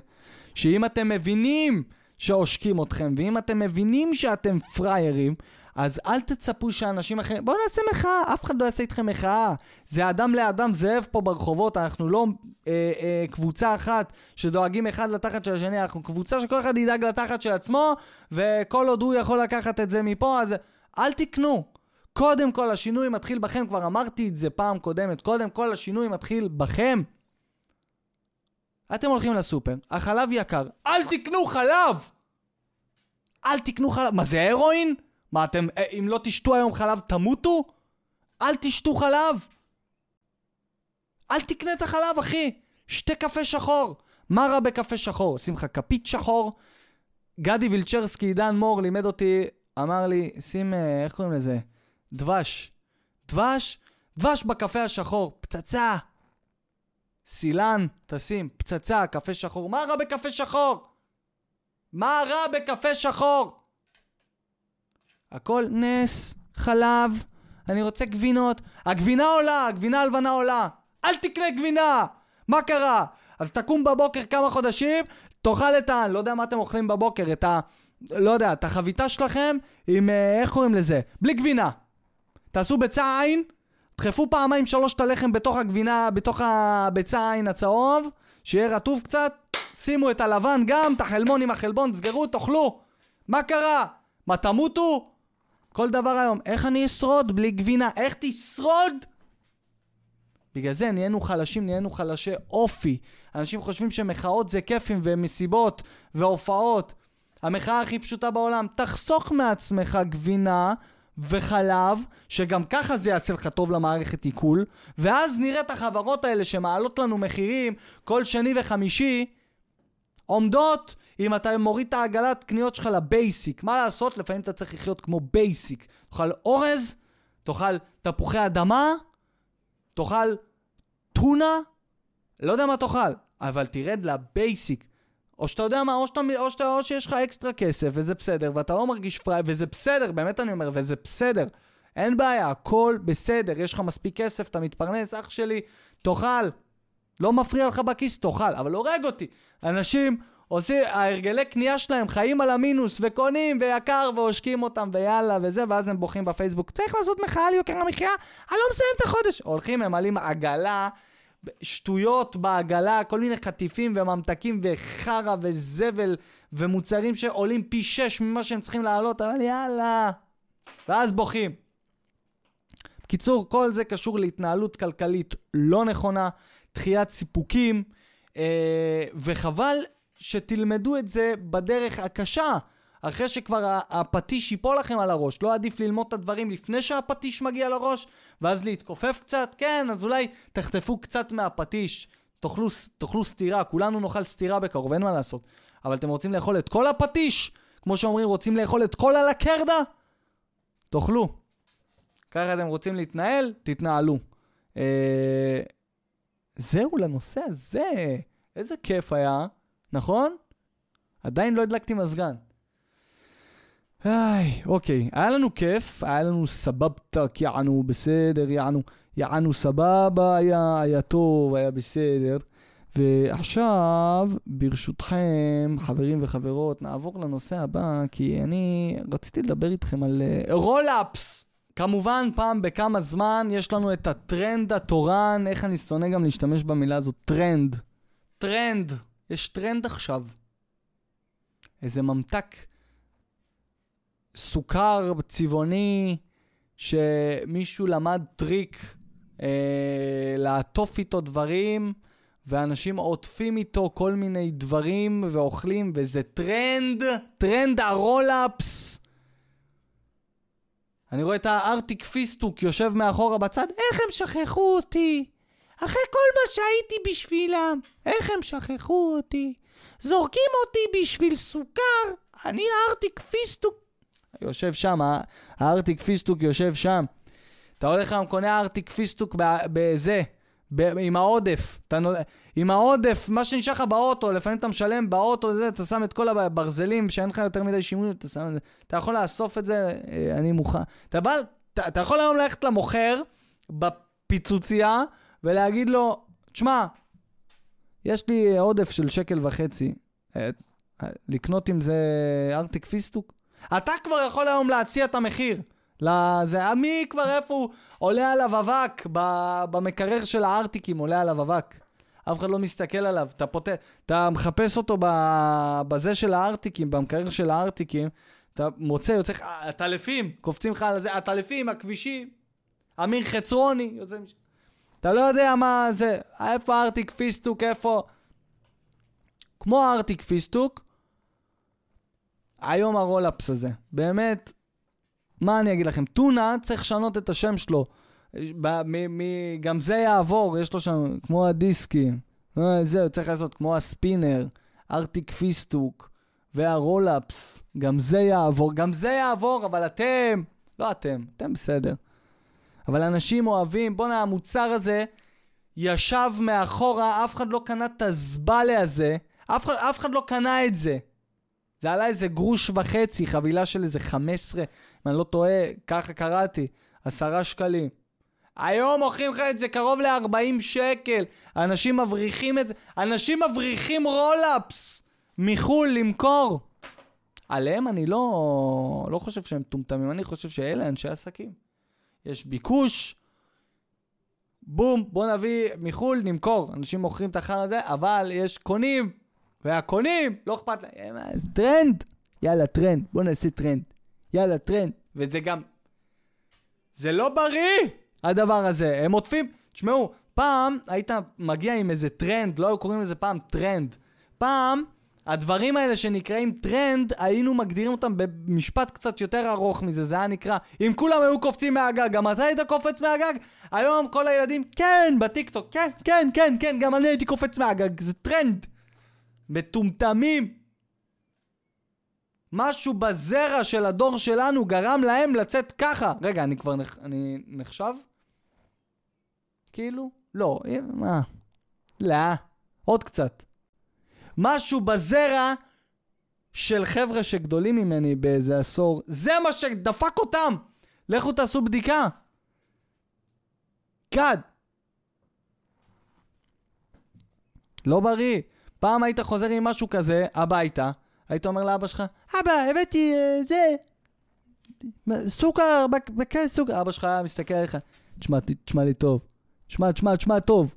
שאם אתם מבינים שעושקים אתכם, ואם אתם מבינים שאתם פראיירים, אז אל תצפו שאנשים אחרים... בואו נעשה מחאה, אף אחד לא יעשה איתכם מחאה. זה אדם לאדם זאב פה ברחובות, אנחנו לא אה, אה, קבוצה אחת שדואגים אחד לתחת של השני, אנחנו קבוצה שכל אחד ידאג לתחת של עצמו, וכל עוד הוא יכול לקחת את זה מפה, אז אל תקנו. קודם כל השינוי מתחיל בכם, כבר אמרתי את זה פעם קודמת, קודם כל השינוי מתחיל בכם. אתם הולכים לסופר, החלב יקר, אל תקנו חלב! אל תקנו חלב. מה זה הרואין? מה אתם, אה, אם לא תשתו היום חלב תמותו? אל תשתו חלב! אל תקנה את החלב, אחי! שתה קפה שחור! מה רע בקפה שחור? שים לך כפית שחור. גדי וילצ'רסקי, עידן מור, לימד אותי, אמר לי, שים, אה, איך קוראים לזה? דבש. דבש? דבש בקפה השחור. פצצה! סילן, תשים, פצצה, קפה שחור. מה רע בקפה שחור? מה רע בקפה שחור? הכל נס, חלב, אני רוצה גבינות. הגבינה עולה, הגבינה הלבנה עולה. אל תקנה גבינה! מה קרה? אז תקום בבוקר כמה חודשים, תאכל את ה... לא יודע מה אתם אוכלים בבוקר, את ה... לא יודע, את החביתה שלכם עם... אה, איך קוראים לזה? בלי גבינה. תעשו ביצה עין, דחפו פעמיים שלוש את הלחם בתוך הגבינה, בתוך הביצה עין הצהוב, שיהיה רטוב קצת, שימו את הלבן גם, את החלמון עם החלבון, תסגרו, תאכלו. מה קרה? מה, תמותו? כל דבר היום, איך אני אשרוד בלי גבינה? איך תשרוד? בגלל זה נהיינו חלשים, נהיינו חלשי אופי. אנשים חושבים שמחאות זה כיפים ומסיבות והופעות. המחאה הכי פשוטה בעולם, תחסוך מעצמך גבינה וחלב, שגם ככה זה יעשה לך טוב למערכת עיכול, ואז נראה את החברות האלה שמעלות לנו מחירים כל שני וחמישי, עומדות אם אתה מוריד את העגלת קניות שלך ל basic. מה לעשות? לפעמים אתה צריך לחיות כמו basic. תאכל אורז, תאכל תפוחי אדמה, תאכל טונה, לא יודע מה תאכל, אבל תרד לבייסיק. או שאתה יודע מה, או, שאתה, או, שאתה, או שיש לך אקסטרה כסף, וזה בסדר, ואתה לא מרגיש פראי, וזה בסדר, באמת אני אומר, וזה בסדר. אין בעיה, הכל בסדר, יש לך מספיק כסף, אתה מתפרנס, אח שלי, תאכל. לא מפריע לך בכיס, תאכל, אבל הורג אותי. אנשים עושים, ההרגלי קנייה שלהם חיים על המינוס, וקונים, ויקר, ועושקים אותם, ויאללה, וזה, ואז הם בוכים בפייסבוק, צריך לעשות מחאה על יוקר המחיה, אני לא מסיים את החודש. הולכים, ממלאים עגלה, שטויות בעגלה, כל מיני חטיפים וממתקים וחרא וזבל ומוצרים שעולים פי שש ממה שהם צריכים לעלות, אבל יאללה. ואז בוכים. בקיצור, כל זה קשור להתנהלות כלכלית לא נכונה, דחיית סיפוקים, אה, וחבל שתלמדו את זה בדרך הקשה. אחרי שכבר הפטיש ייפול לכם על הראש. לא עדיף ללמוד את הדברים לפני שהפטיש מגיע לראש, ואז להתכופף קצת? כן, אז אולי תחטפו קצת מהפטיש. תאכלו, תאכלו סטירה, כולנו נאכל סטירה בקרוב, אין מה לעשות. אבל אתם רוצים לאכול את כל הפטיש? כמו שאומרים, רוצים לאכול את כל הלקרדה? תאכלו. ככה אתם רוצים להתנהל? תתנהלו. אה... זהו לנושא הזה. איזה כיף היה, נכון? עדיין לא הדלקתי מזגן. איי, אוקיי, היה לנו כיף, היה לנו סבבתק, יענו בסדר, יענו, יענו סבבה, היה, היה טוב, היה בסדר. ועכשיו, ברשותכם, חברים וחברות, נעבור לנושא הבא, כי אני רציתי לדבר איתכם על רולאפס. אה, כמובן, פעם בכמה זמן יש לנו את הטרנד התורן, איך אני שונא גם להשתמש במילה הזאת, טרנד. טרנד. יש טרנד עכשיו. איזה ממתק סוכר צבעוני שמישהו למד טריק אה, לעטוף איתו דברים, ואנשים עוטפים איתו כל מיני דברים ואוכלים, וזה טרנד, טרנד הרולאפס. אני רואה את הארטיק פיסטוק יושב מאחורה בצד, איך הם שכחו אותי? אחרי כל מה שהייתי בשבילם, איך הם שכחו אותי? זורקים אותי בשביל סוכר, אני הארטיק פיסטוק. יושב שם, הארטיק פיסטוק יושב שם. אתה הולך היום, קונה ארטיק פיסטוק בזה, עם העודף. עם העודף, מה שנשאר לך באוטו, לפעמים אתה משלם באוטו, זה, אתה שם את כל הברזלים, שאין לך יותר מדי שימוש, אתה שם את זה. אתה יכול לאסוף את זה, אה, אני מוכן. אתה בא, אתה, אתה יכול היום ללכת למוכר בפיצוצייה ולהגיד לו, תשמע, יש לי עודף של שקל וחצי, אה, לקנות עם זה ארטיק פיסטוק? אתה כבר יכול היום להציע את המחיר. לזה, מי כבר איפה הוא עולה עליו אבק במקרר של הארטיקים, עולה עליו אבק. אף אחד לא מסתכל עליו. אתה פותח, אתה מחפש אותו בזה של הארטיקים, במקרר של הארטיקים, אתה מוצא, יוצא לך, הטלפים, קופצים לך על זה, הטלפים, הכבישים, אמיר חצרוני, יוצא. אתה לא יודע מה זה, איפה הארטיק פיסטוק, איפה... כמו הארטיק פיסטוק, היום הרולאפס הזה. באמת, מה אני אגיד לכם? טונה צריך לשנות את השם שלו. ב, מ, מ, גם זה יעבור, יש לו שם, כמו הדיסקים. אה, זהו, צריך לעשות כמו הספינר, ארטיק פיסטוק והרולאפס. גם זה יעבור, גם זה יעבור, אבל אתם, לא אתם, אתם בסדר. אבל אנשים אוהבים, בואנה, המוצר הזה ישב מאחורה, אף אחד לא קנה את הזבלה הזה, אף אף אחד לא קנה את זה. זה עלה איזה גרוש וחצי, חבילה של איזה 15, אם אני לא טועה, ככה קראתי, 10 שקלים. היום מוכרים לך את זה קרוב ל-40 שקל. אנשים מבריחים את זה, אנשים מבריחים רולאפס מחו"ל למכור. עליהם אני לא, לא חושב שהם מטומטמים, אני חושב שאלה אנשי עסקים. יש ביקוש, בום, בוא נביא מחו"ל, נמכור. אנשים מוכרים את החרא הזה, אבל יש קונים, והקונים, לא אכפת להם, טרנד, יאללה, טרנד, בוא נעשה טרנד. יאללה, טרנד. וזה גם... זה לא בריא, הדבר הזה. הם עוטפים... תשמעו, פעם היית מגיע עם איזה טרנד, לא היו קוראים לזה פעם טרנד. פעם, הדברים האלה שנקראים טרנד, היינו מגדירים אותם במשפט קצת יותר ארוך מזה, זה היה נקרא, אם כולם היו קופצים מהגג, גם אתה היית קופץ מהגג? היום כל הילדים, כן, בטיקטוק, כן, כן, כן, כן, גם אני הייתי קופץ מהגג, זה טרנד. מטומטמים. משהו בזרע של הדור שלנו גרם להם לצאת ככה. רגע, אני כבר נח... אני נחשב? כאילו? לא, מה? לא, עוד קצת. משהו בזרע של חבר'ה שגדולים ממני באיזה עשור, זה מה שדפק אותם! לכו תעשו בדיקה. כד. לא בריא. פעם היית חוזר עם משהו כזה הביתה, היית אומר לאבא שלך, אבא, הבאתי אה, זה, סוכר, בכס סוכר. אבא שלך היה מסתכל עליך, תשמע, תשמע לי טוב. תשמע, תשמע, תשמע טוב.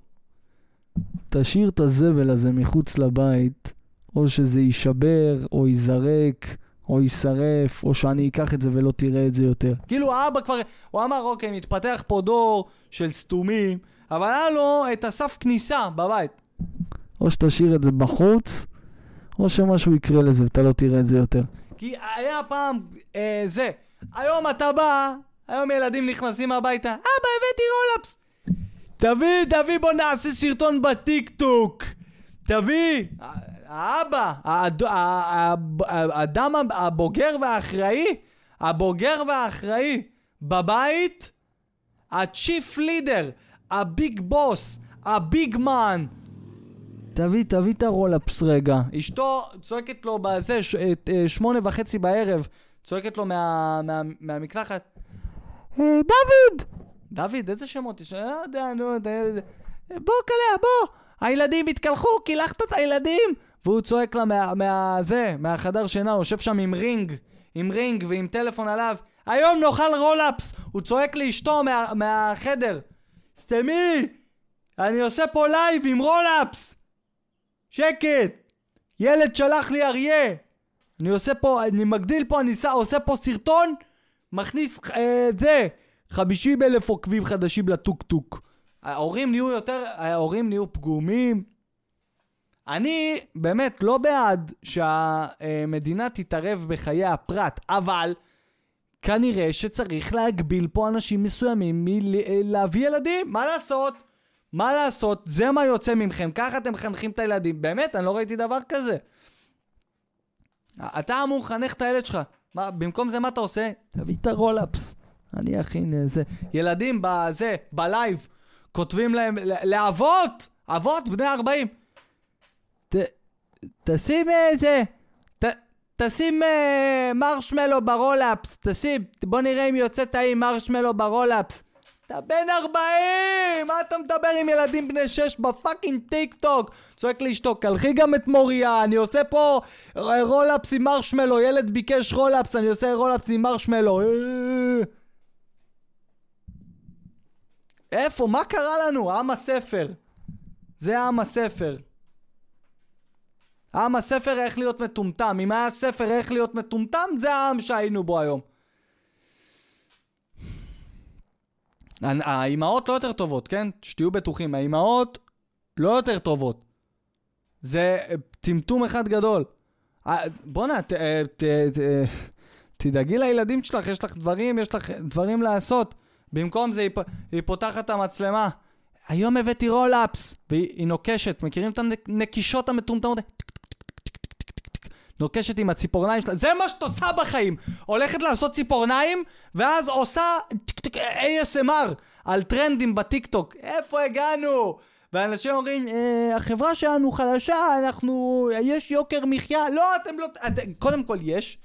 תשאיר את הזבל הזה מחוץ לבית, או שזה יישבר, או ייזרק, או יישרף, או שאני אקח את זה ולא תראה את זה יותר. כאילו האבא כבר, הוא אמר, אוקיי, מתפתח פה דור של סתומים, אבל היה לו את הסף כניסה בבית. או שתשאיר את זה בחוץ, או שמשהו יקרה לזה ואתה לא תראה את זה יותר. כי היה פעם, אה, זה, היום אתה בא, היום ילדים נכנסים הביתה, אבא, הבאתי רולאפס. תביא, תביא, בוא נעשה סרטון בטיק טוק. תביא. האבא, האדם הבוגר והאחראי, הבוגר והאחראי בבית, ה chief leader, ה big boss, ה big man, תביא, תביא את הרולאפס רגע. אשתו צועקת לו בזה, ש, את, אה, שמונה וחצי בערב, צועקת לו מה, מה, מהמקלחת. אה, דוד! דוד, איזה שמות יש? לא יודע, נו, בוא קלח, בוא! הילדים התקלחו, קילחת את הילדים! והוא צועק לה מה... מה... זה, מהחדר שינה, הוא יושב שם עם ring, עם ring ועם טלפון עליו. היום נאכל רולאפס! הוא צועק לאשתו מה... מהחדר. סתמי! אני עושה פה לייב עם רולאפס! שקט! ילד שלח לי אריה! אני עושה פה, אני מגדיל פה, אני עושה פה סרטון, מכניס אה, זה, 50 אלף עוקבים חדשים לטיק טוק. ההורים נהיו יותר, ההורים נהיו פגומים. אני באמת לא בעד שהמדינה תתערב בחיי הפרט, אבל כנראה שצריך להגביל פה אנשים מסוימים מלהביא ילדים, מה לעשות? מה לעשות? זה מה יוצא מכם, ככה אתם מחנכים את הילדים. באמת, אני לא ראיתי דבר כזה. אתה אמור לחנך את הילד שלך. מה, במקום זה מה אתה עושה? תביא את הרולאפס. אני אכין איזה... ילדים בזה, בלייב, כותבים להם, לאבות, אבות בני 40. ת, תשים איזה... ת, תשים אה, מרשמלו ברולאפס, תשים, בוא נראה אם יוצא טעים מרשמלו ברולאפס. אתה בן 40! מה אתה מדבר עם ילדים בני 6 ב fucking טיק טוק? צועק לאשתו, קלחי גם את מוריה, אני עושה פה רולאפס עם מרשמלו, ילד ביקש רולאפס, אני עושה רולאפס עם מרשמלו. איפה? מה קרה לנו? עם הספר. זה עם הספר. עם הספר איך להיות מטומטם. אם היה ספר איך להיות מטומטם, זה העם שהיינו בו היום. האימהות לא יותר טובות, כן? שתהיו בטוחים. האימהות לא יותר טובות. זה טמטום אחד גדול. אה, בואנה, אה, תדאגי לילדים שלך, יש לך דברים, יש לך דברים לעשות. במקום זה היא, פותחת את המצלמה. היום הבאתי רולאפס, והיא נוקשת, מכירים את הנקישות המטומטמות? נוקשת עם הציפורניים שלה, זה מה שאת עושה בחיים. הולכת לעשות ציפורניים, ואז עושה ASMR על טרנדים בטיקטוק. איפה הגענו? ואנשים אומרים, אה, החברה שלנו חלשה, אנחנו, יש יוקר מחיה. לא, אתם לא, את, קודם כל יש,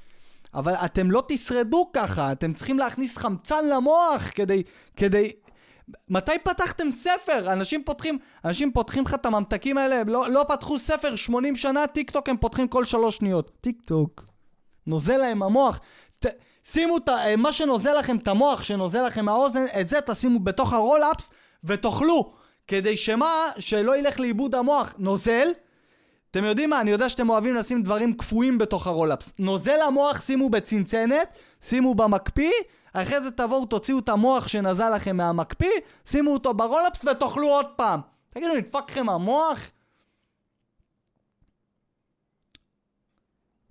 אבל אתם לא תשרדו ככה, אתם צריכים להכניס חמצן למוח כדי, כדי... מתי פתחתם ספר? אנשים פותחים, אנשים פותחים לך את הממתקים האלה, הם לא, לא פתחו ספר 80 שנה, טיק טוק הם פותחים כל שלוש שניות. טיק טוק. נוזל להם המוח. ת, שימו את מה שנוזל לכם את המוח, שנוזל לכם מהאוזן, את זה תשימו בתוך הרולאפס ותאכלו. כדי שמה? שלא ילך לאיבוד המוח. נוזל, אתם יודעים מה? אני יודע שאתם אוהבים לשים דברים קפואים בתוך הרולאפס. נוזל המוח שימו בצנצנת, שימו במקפיא, אחרי זה תבואו תוציאו את המוח שנזל לכם מהמקפיא, שימו אותו ברולאפס ותאכלו עוד פעם. תגידו, נדפק לכם המוח?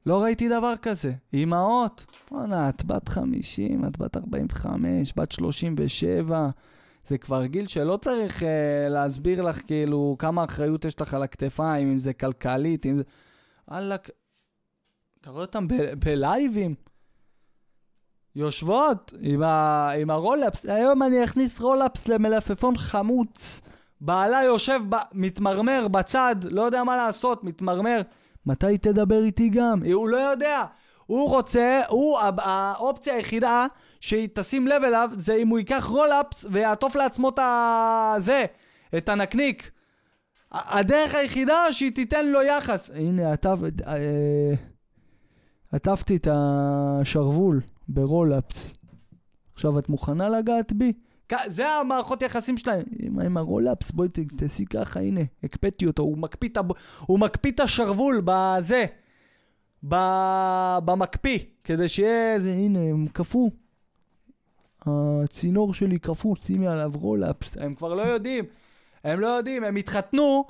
לא ראיתי דבר כזה. אמהות, בואנה, את בת 50, את בת 45, בת 37. זה כבר גיל שלא צריך אה, להסביר לך כאילו כמה אחריות יש לך על הכתפיים, אם זה כלכלית, אם זה... וואלק, אתה רואה אותם בלייבים? יושבות עם, ה... עם הרולאפס, היום אני אכניס רולאפס למלפפון חמוץ. בעלה יושב, ב... מתמרמר בצד, לא יודע מה לעשות, מתמרמר. מתי תדבר איתי גם? הוא לא יודע. הוא רוצה, הוא, האופציה היחידה שהיא תשים לב אליו, זה אם הוא ייקח רולאפס ויעטוף לעצמו את ה... זה, את הנקניק. הדרך היחידה שהיא תיתן לו יחס. הנה, אה, עטפתי את השרוול ברולאפס. עכשיו את מוכנה לגעת בי? זה המערכות יחסים שלהם. עם, עם הרולאפס, בואי תעשי ככה, הנה, הקפאתי אותו, הוא מקפיא את, הוא מקפיא את השרוול בזה, במקפיא, כדי שיהיה איזה, הנה, הם קפוא. הצינור שלי קפוא, שימי עליו רולאפס. הם כבר לא יודעים. הם לא יודעים, הם התחתנו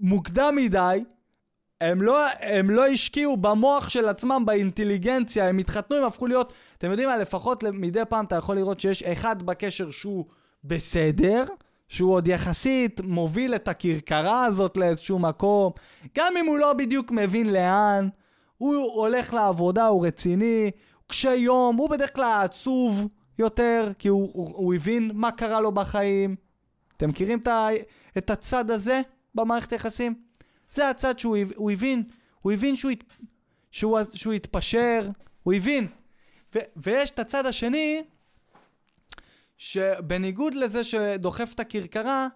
מוקדם מדי, הם לא, הם לא השקיעו במוח של עצמם, באינטליגנציה, הם התחתנו, הם הפכו להיות, אתם יודעים מה, לפחות מדי פעם אתה יכול לראות שיש אחד בקשר שהוא בסדר, שהוא עוד יחסית מוביל את הכרכרה הזאת לאיזשהו מקום, גם אם הוא לא בדיוק מבין לאן, הוא הולך לעבודה, הוא רציני, קשה יום, הוא בדרך כלל עצוב יותר, כי הוא, הוא, הוא הבין מה קרה לו בחיים. אתם מכירים את, ה, את הצד הזה במערכת היחסים? זה הצד שהוא הבין, הוא הבין שהוא, שהוא, שהוא התפשר, הוא הבין. ו, ויש את הצד השני, שבניגוד לזה שדוחף את הכרכרה,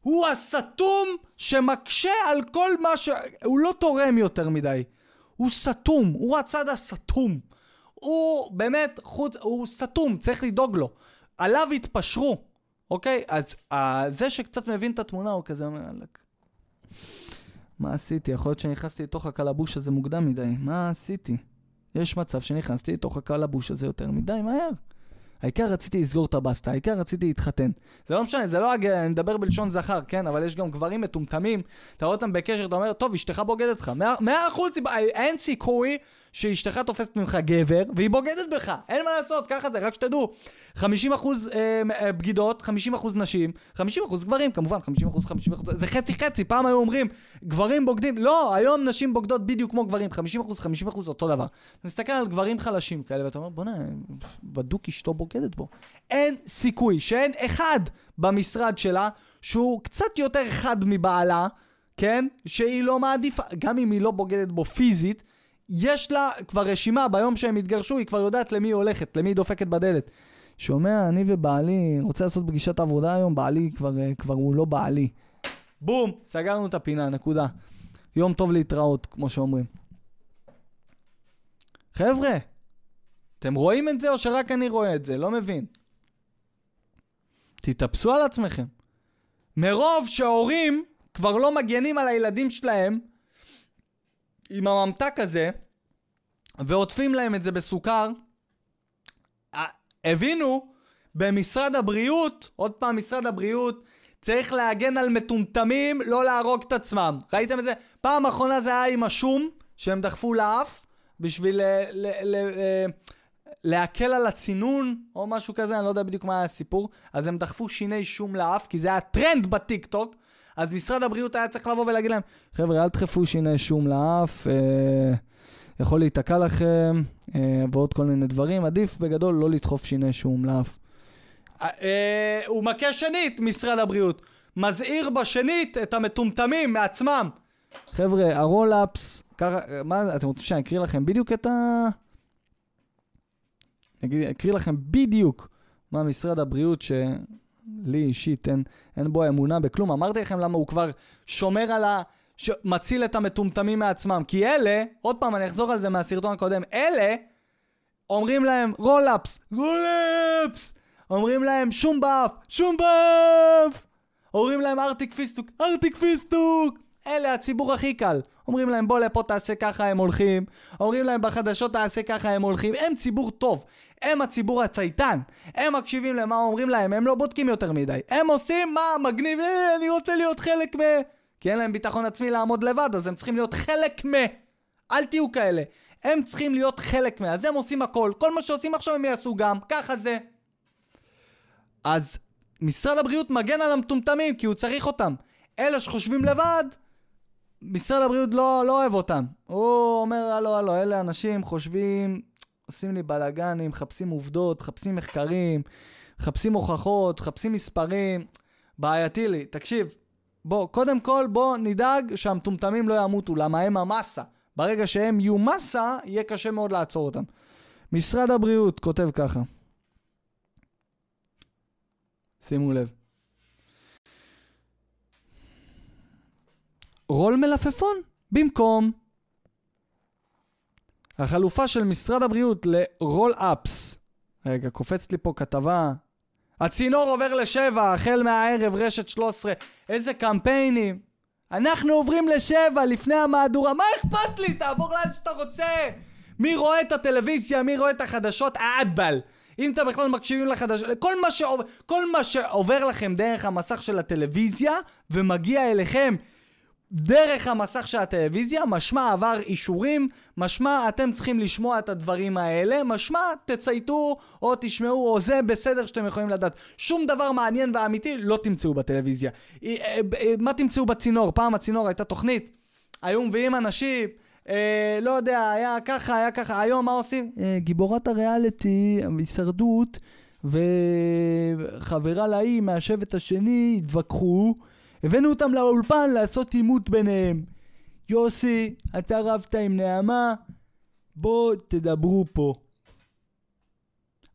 הוא הסתום שמקשה על כל מה ש... הוא לא תורם יותר מדי. הוא סתום, הוא הצד הסתום. הוא באמת, חוץ, הוא סתום, צריך לדאוג לו. עליו התפשרו, אוקיי? אז uh, זה שקצת מבין את התמונה, הוא כזה אומר, מה עשיתי? יכול להיות שנכנסתי לתוך הקלבוש הזה מוקדם מדי. מה עשיתי? יש מצב שנכנסתי לתוך הקלבוש הזה יותר מדי מהר. העיקר רציתי לסגור את הבסטה, העיקר רציתי להתחתן. זה לא משנה, זה לא, אני מדבר בלשון זכר, כן? אבל יש גם גברים מטומטמים, אתה רואה אותם בקשר, אתה אומר, טוב, אשתך בוגדת לך. מאה- אחוז, אין סיכוי שאשתך תופסת ממך גבר, והיא בוגדת בך. אין מה לעשות, ככה זה, רק שתדעו. 50 אחוז אה, אה, בגידות, 50 אחוז נשים, 50 אחוז גברים, כמובן, 50 אחוז, 50 אחוז, זה חצי חצי, פעם היו אומרים, גברים בוגדים, לא, היום נשים בוגדות בדיוק כמו גברים, 50 אחוז, 50 אחוז, אותו דבר. אתה מסתכל על גברים חלשים כאלה, ואתה אומר, בוא'נה, בדוק אשתו בוגדת בו. אין סיכוי שאין אחד במשרד שלה שהוא קצת יותר חד מבעלה, כן? שהיא לא מעדיפה, גם אם היא לא בוגדת בו פיזית, יש לה כבר רשימה, ביום שהם יתגרשו, היא כבר יודעת למי היא הולכת, למי היא דופקת בדלת. שומע, אני ובעלי, רוצה לעשות פגישת עבודה היום, בעלי כבר, אה, כבר הוא לא בעלי. בום, סגרנו את הפינה, נקודה. יום טוב להתראות, כמו שאומרים. חבר'ה, אתם רואים את זה או שרק אני רואה את זה? לא מבין. תתאפסו על עצמכם. מרוב שהורים כבר לא מגנים על הילדים שלהם עם הממתק הזה, ועוטפים להם את זה בסוכר, הבינו במשרד הבריאות, עוד פעם משרד הבריאות, צריך להגן על מטומטמים, לא להרוג את עצמם. ראיתם את זה? פעם אחרונה זה היה עם השום, שהם דחפו לאף, בשביל ל- ל- ל- אה, להקל על הצינון, או משהו כזה, אני לא יודע בדיוק מה היה הסיפור. אז הם דחפו שיני שום לאף, כי זה היה טרנד בטיקטוק. אז משרד הבריאות היה צריך לבוא ולהגיד להם, חבר'ה, אל תדחפו שיני שום לאף, אה, יכול להיתקע לכם, אה, ועוד כל מיני דברים. עדיף בגדול לא לדחוף שיני שום לאף. אה, אה, הוא מכה שנית, משרד הבריאות. מזהיר בשנית את המטומטמים מעצמם. חבר'ה, הרולאפס, ככה, מה, אתם רוצים שאני אקריא לכם בדיוק את ה... אני אקריא לכם בדיוק מה משרד הבריאות, שלי אישית אין, אין בו אמונה בכלום. אמרתי לכם למה הוא כבר שומר על ה... ש... מציל את המטומטמים מעצמם. כי אלה, עוד פעם, אני אחזור על זה מהסרטון הקודם, אלה אומרים להם רולאפס, רולאפס! אומרים להם שום באף, שום באף! אומרים להם ארטיק פיסטוק, ארטיק פיסטוק! אלה הציבור הכי קל. אומרים להם בוא לפה תעשה ככה הם הולכים. אומרים להם בחדשות תעשה ככה הם הולכים. הם ציבור טוב. הם הציבור הצייתן. הם מקשיבים למה אומרים להם, הם לא בודקים יותר מדי. הם עושים מה מגניב, אה, אני רוצה להיות חלק מ... כי אין להם ביטחון עצמי לעמוד לבד, אז הם צריכים להיות חלק מ... אל תהיו כאלה. הם צריכים להיות חלק מה... אז הם עושים הכל. כל מה שעושים עכשיו הם יעשו גם. ככה זה. אז משרד הבריאות מגן על המטומטמים כי הוא צריך אותם. אלה שחושבים לבד, משרד הבריאות לא, לא אוהב אותם. הוא אומר, הלו, הלו, אלה אנשים חושבים, עושים לי בלאגנים, מחפשים עובדות, מחפשים מחקרים, מחפשים הוכחות, מחפשים מספרים. בעייתי לי. תקשיב, בוא, קודם כל בוא נדאג שהמטומטמים לא ימותו, למה הם המסה. ברגע שהם יהיו מסה, יהיה קשה מאוד לעצור אותם. משרד הבריאות כותב ככה. שימו לב. רול מלפפון במקום. החלופה של משרד הבריאות לרול אפס. רגע, קופצת לי פה כתבה. הצינור עובר לשבע, החל מהערב, רשת 13. איזה קמפיינים. אנחנו עוברים לשבע לפני המהדורה. מה אכפת לי? תעבור לאן שאתה רוצה. מי רואה את הטלוויזיה? מי רואה את החדשות? אהבל. אם אתם בכלל מקשיבים לחדשות, כל מה, שעובר, כל מה שעובר לכם דרך המסך של הטלוויזיה ומגיע אליכם דרך המסך של הטלוויזיה, משמע עבר אישורים, משמע אתם צריכים לשמוע את הדברים האלה, משמע תצייתו או תשמעו או זה בסדר שאתם יכולים לדעת. שום דבר מעניין ואמיתי לא תמצאו בטלוויזיה. אה, אה, אה, מה תמצאו בצינור? פעם הצינור הייתה תוכנית, היו מביאים אנשים, אה, לא יודע, היה ככה, היה ככה, היום מה עושים? אה, גיבורת הריאליטי, הישרדות, וחברה להיא מהשבט השני התווכחו. הבאנו אותם לאולפן לעשות עימות ביניהם. יוסי, אתה רבת עם נעמה, בוא תדברו פה.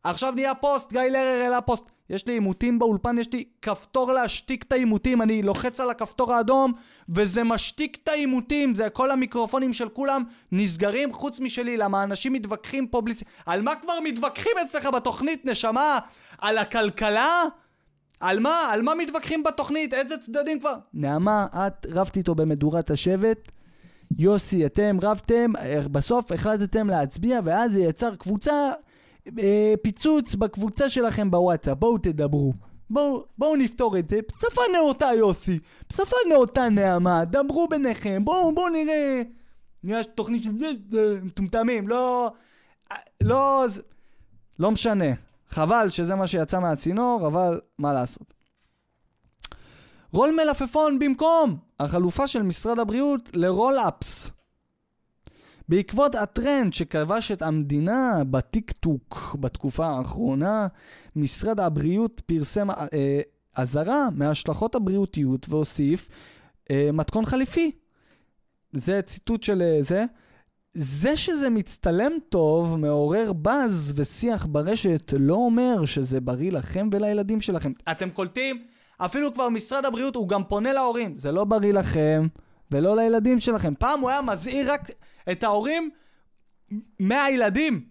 עכשיו נהיה פוסט, גיא לרר העלה פוסט. יש לי עימותים באולפן, יש לי כפתור להשתיק את העימותים, אני לוחץ על הכפתור האדום וזה משתיק את העימותים, זה כל המיקרופונים של כולם נסגרים חוץ משלי, למה אנשים מתווכחים פה בלי... על מה כבר מתווכחים אצלך בתוכנית, נשמה? על הכלכלה? על מה? על מה מתווכחים בתוכנית? איזה צדדים כבר? נעמה, את רבת איתו במדורת השבט. יוסי, אתם רבתם, בסוף החלטתם להצביע, ואז זה יצר קבוצה אה, פיצוץ בקבוצה שלכם בוואטסאפ, בואו תדברו. בואו, בואו נפתור את זה, בשפה נאותה יוסי, בשפה נאותה נעמה, דברו ביניכם, בואו, בואו נראה. נראה תוכנית של מטומטמים, לא... לא... לא משנה. חבל שזה מה שיצא מהצינור, אבל מה לעשות. רול מלפפון במקום החלופה של משרד הבריאות לרול-אפס. בעקבות הטרנד שכבש את המדינה בטיק טוק בתקופה האחרונה, משרד הבריאות פרסם אזהרה אה, מהשלכות הבריאותיות והוסיף אה, מתכון חליפי. זה ציטוט של אה, זה. זה שזה מצטלם טוב, מעורר באז ושיח ברשת, לא אומר שזה בריא לכם ולילדים שלכם. אתם קולטים? אפילו כבר משרד הבריאות, הוא גם פונה להורים. זה לא בריא לכם ולא לילדים שלכם. פעם הוא היה מזהיר רק את ההורים מהילדים.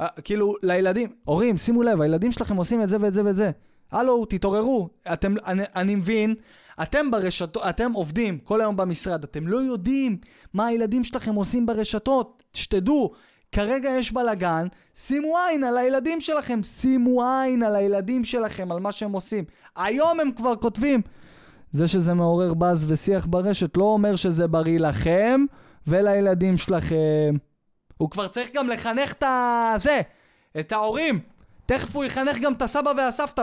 אה, כאילו, לילדים. הורים, שימו לב, הילדים שלכם עושים את זה ואת זה ואת זה. הלו, תתעוררו. אתם, אני, אני מבין, אתם ברשתות, אתם עובדים כל היום במשרד, אתם לא יודעים מה הילדים שלכם עושים ברשתות. שתדעו, כרגע יש בלאגן, שימו עין על הילדים שלכם, שימו עין על הילדים שלכם, על מה שהם עושים. היום הם כבר כותבים. זה שזה מעורר באז ושיח ברשת לא אומר שזה בריא לכם ולילדים שלכם. הוא כבר צריך גם לחנך את ה... זה, את ההורים. תכף הוא יחנך גם את הסבא והסבתא,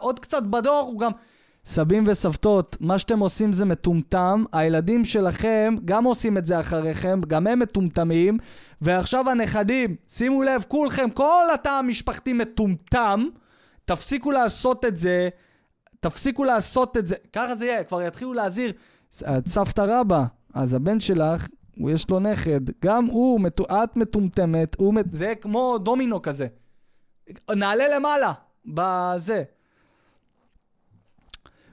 עוד קצת בדור הוא גם... סבים וסבתות, מה שאתם עושים זה מטומטם, הילדים שלכם גם עושים את זה אחריכם, גם הם מטומטמים, ועכשיו הנכדים, שימו לב, כולכם, כל התא המשפחתי מטומטם, תפסיקו לעשות את זה, תפסיקו לעשות את זה, ככה זה יהיה, כבר יתחילו להזהיר, סבתא רבא, אז הבן שלך, הוא יש לו נכד, גם הוא, את מטומטמת, הוא, זה כמו דומינו כזה. נעלה למעלה, בזה.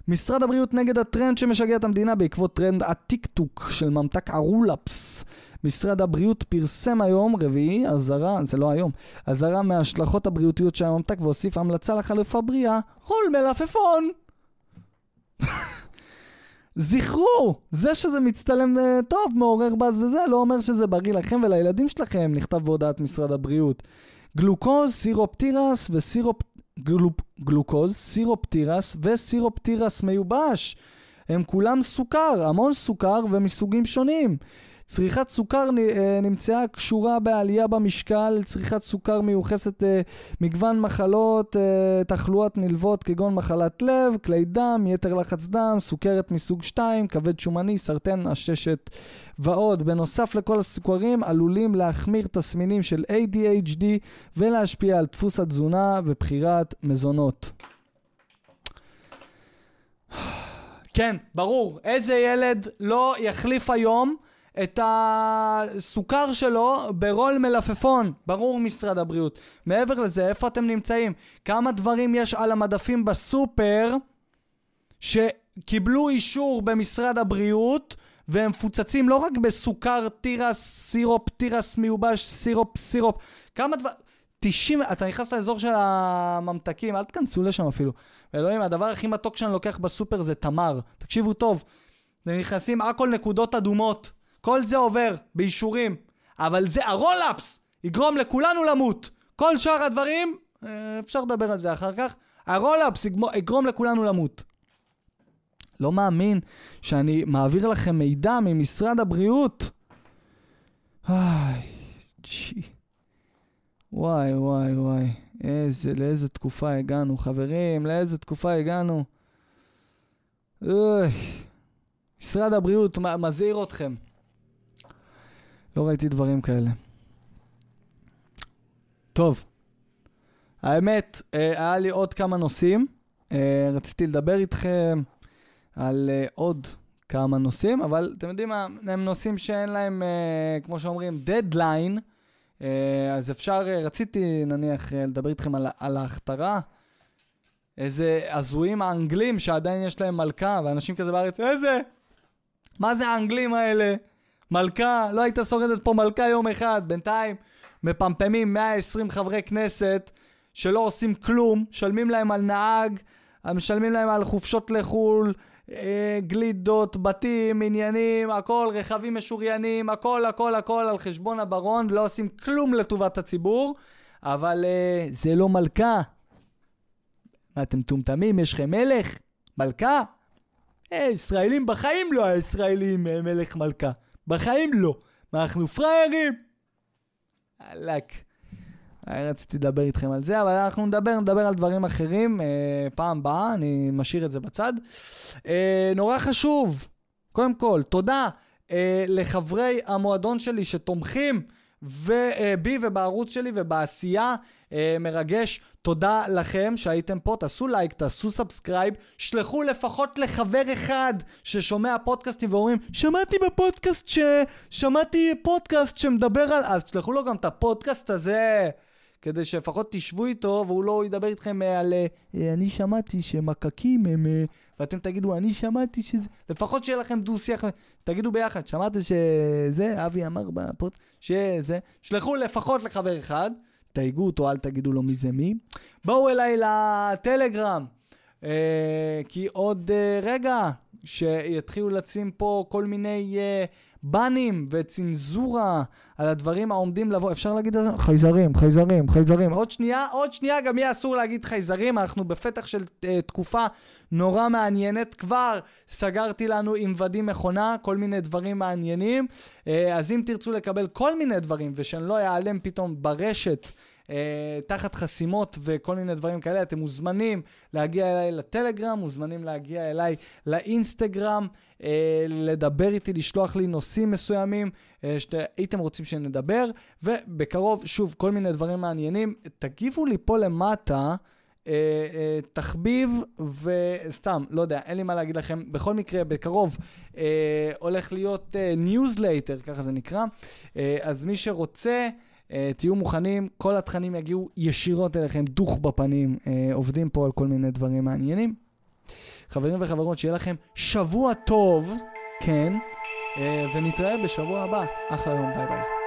משרד הבריאות נגד הטרנד שמשגע את המדינה בעקבות טרנד הטיק טוק של ממתק הרולאפס. משרד הבריאות פרסם היום, רביעי, אזהרה, זה לא היום, אזהרה מההשלכות הבריאותיות של הממתק והוסיף המלצה לחלופה בריאה, רול מלפפון. זכרו, זה שזה מצטלם אה, טוב, מעורר באז וזה, לא אומר שזה בריא לכם ולילדים שלכם, נכתב בהודעת משרד הבריאות. גלוקוז, סירופ תירס וסירופ גלופ, גלוקוז, סירופ תירס וסירופ תירס מיובש. הם כולם סוכר, המון סוכר ומסוגים שונים. צריכת סוכר אה, נמצאה קשורה בעלייה במשקל, צריכת סוכר מיוחסת אה, מגוון מחלות, אה, תחלואות נלוות כגון מחלת לב, כלי דם, יתר לחץ דם, סוכרת מסוג 2, כבד שומני, סרטן עששת ועוד. בנוסף לכל הסוכרים עלולים להחמיר תסמינים של ADHD ולהשפיע על דפוס התזונה ובחירת מזונות. כן, ברור. איזה ילד לא יחליף היום את הסוכר שלו ברול מלפפון, ברור משרד הבריאות. מעבר לזה, איפה אתם נמצאים? כמה דברים יש על המדפים בסופר שקיבלו אישור במשרד הבריאות והם מפוצצים לא רק בסוכר תירס, סירופ תירס מיובש, סירופ סירופ, כמה דברים... 90, אתה נכנס לאזור של הממתקים, אל תכנסו לשם אפילו. אלוהים, הדבר הכי מתוק שאני לוקח בסופר זה תמר. תקשיבו טוב, נכנסים הכל נקודות אדומות. כל זה עובר באישורים, אבל זה הרולאפס יגרום לכולנו למות. כל שאר הדברים, אה, אפשר לדבר על זה אחר כך, הרולאפס יגרום לכולנו למות. לא מאמין שאני מעביר לכם מידע ממשרד הבריאות. איי, ג'י. וואי, וואי, וואי. איזה, לאיזה תקופה הגענו, חברים, לאיזה תקופה הגענו. אוי. משרד הבריאות מזהיר אתכם. לא ראיתי דברים כאלה. טוב, האמת, אה, היה לי עוד כמה נושאים. אה, רציתי לדבר איתכם על אה, עוד כמה נושאים, אבל אתם יודעים מה, הם נושאים שאין להם, כמו שאומרים, דדליין. אז אפשר, רציתי נניח לדבר איתכם על, על ההכתרה. איזה הזויים האנגלים שעדיין יש להם מלכה, ואנשים כזה בארץ, איזה? מה זה האנגלים האלה? מלכה, לא היית שורדת פה מלכה יום אחד. בינתיים מפמפמים 120 חברי כנסת שלא עושים כלום, משלמים להם על נהג, משלמים להם על חופשות לחו"ל, אה, גלידות, בתים, עניינים, הכל, רכבים משוריינים, הכל, הכל, הכל על חשבון הברון, לא עושים כלום לטובת הציבור. אבל אה, זה לא מלכה. מה, אתם מטומטמים? יש לכם מלך? מלכה? אה, ישראלים בחיים לא הישראלים אה, מלך מלכה. בחיים לא. מה, אנחנו פראיירים? וואלכ. רציתי לדבר איתכם על זה, אבל אנחנו נדבר, נדבר על דברים אחרים אה, פעם באה, אני משאיר את זה בצד. אה, נורא חשוב, קודם כל, תודה אה, לחברי המועדון שלי שתומכים בי ובערוץ שלי ובעשייה. אה, מרגש. תודה לכם שהייתם פה, תעשו לייק, תעשו subscribe, שלחו לפחות לחבר אחד ששומע פודקאסטים ואומרים, שמעתי בפודקאסט ש... שמעתי פודקאסט שמדבר על... אז תשלחו לו גם את הפודקאסט הזה. כדי שלפחות תשבו איתו והוא לא ידבר איתכם אה, על אה, אני שמעתי שמקקים הם... ואתם תגידו, אני שמעתי שזה... לפחות שיהיה לכם דו-שיח, תגידו ביחד, שמעתם שזה, אבי אמר בפוד... שזה... שלחו לפחות לחבר אחד. תייגו אותו, אל תגידו לו מי זה מי. בואו אליי לטלגרם, אה, כי עוד אה, רגע שיתחילו לשים פה כל מיני אה, באנים וצנזורה על הדברים העומדים לבוא, אפשר להגיד על זה? חייזרים, חייזרים, חייזרים. עוד שנייה, עוד שנייה גם יהיה אסור להגיד חייזרים, אנחנו בפתח של uh, תקופה נורא מעניינת. כבר סגרתי לנו עם ודים מכונה, כל מיני דברים מעניינים. Uh, אז אם תרצו לקבל כל מיני דברים, ושאני לא אעלם פתאום ברשת, Uh, תחת חסימות וכל מיני דברים כאלה, אתם מוזמנים להגיע אליי לטלגרם, מוזמנים להגיע אליי לאינסטגרם, uh, לדבר איתי, לשלוח לי נושאים מסוימים uh, שהייתם רוצים שנדבר, ובקרוב, שוב, כל מיני דברים מעניינים. תגיבו לי פה למטה. אה, אה, תחביב וסתם, לא יודע, אין לי מה להגיד לכם. בכל מקרה, בקרוב אה, הולך להיות ניוזלטר, אה, ככה זה נקרא. אה, אז מי שרוצה... אה, תהיו מוכנים, כל התכנים יגיעו ישירות אליכם, דוך בפנים, אה, עובדים פה על כל מיני דברים מעניינים. חברים וחברות, שיהיה לכם שבוע טוב, כן, אה, ונתראה בשבוע הבא. אחלה יום, ביי ביי.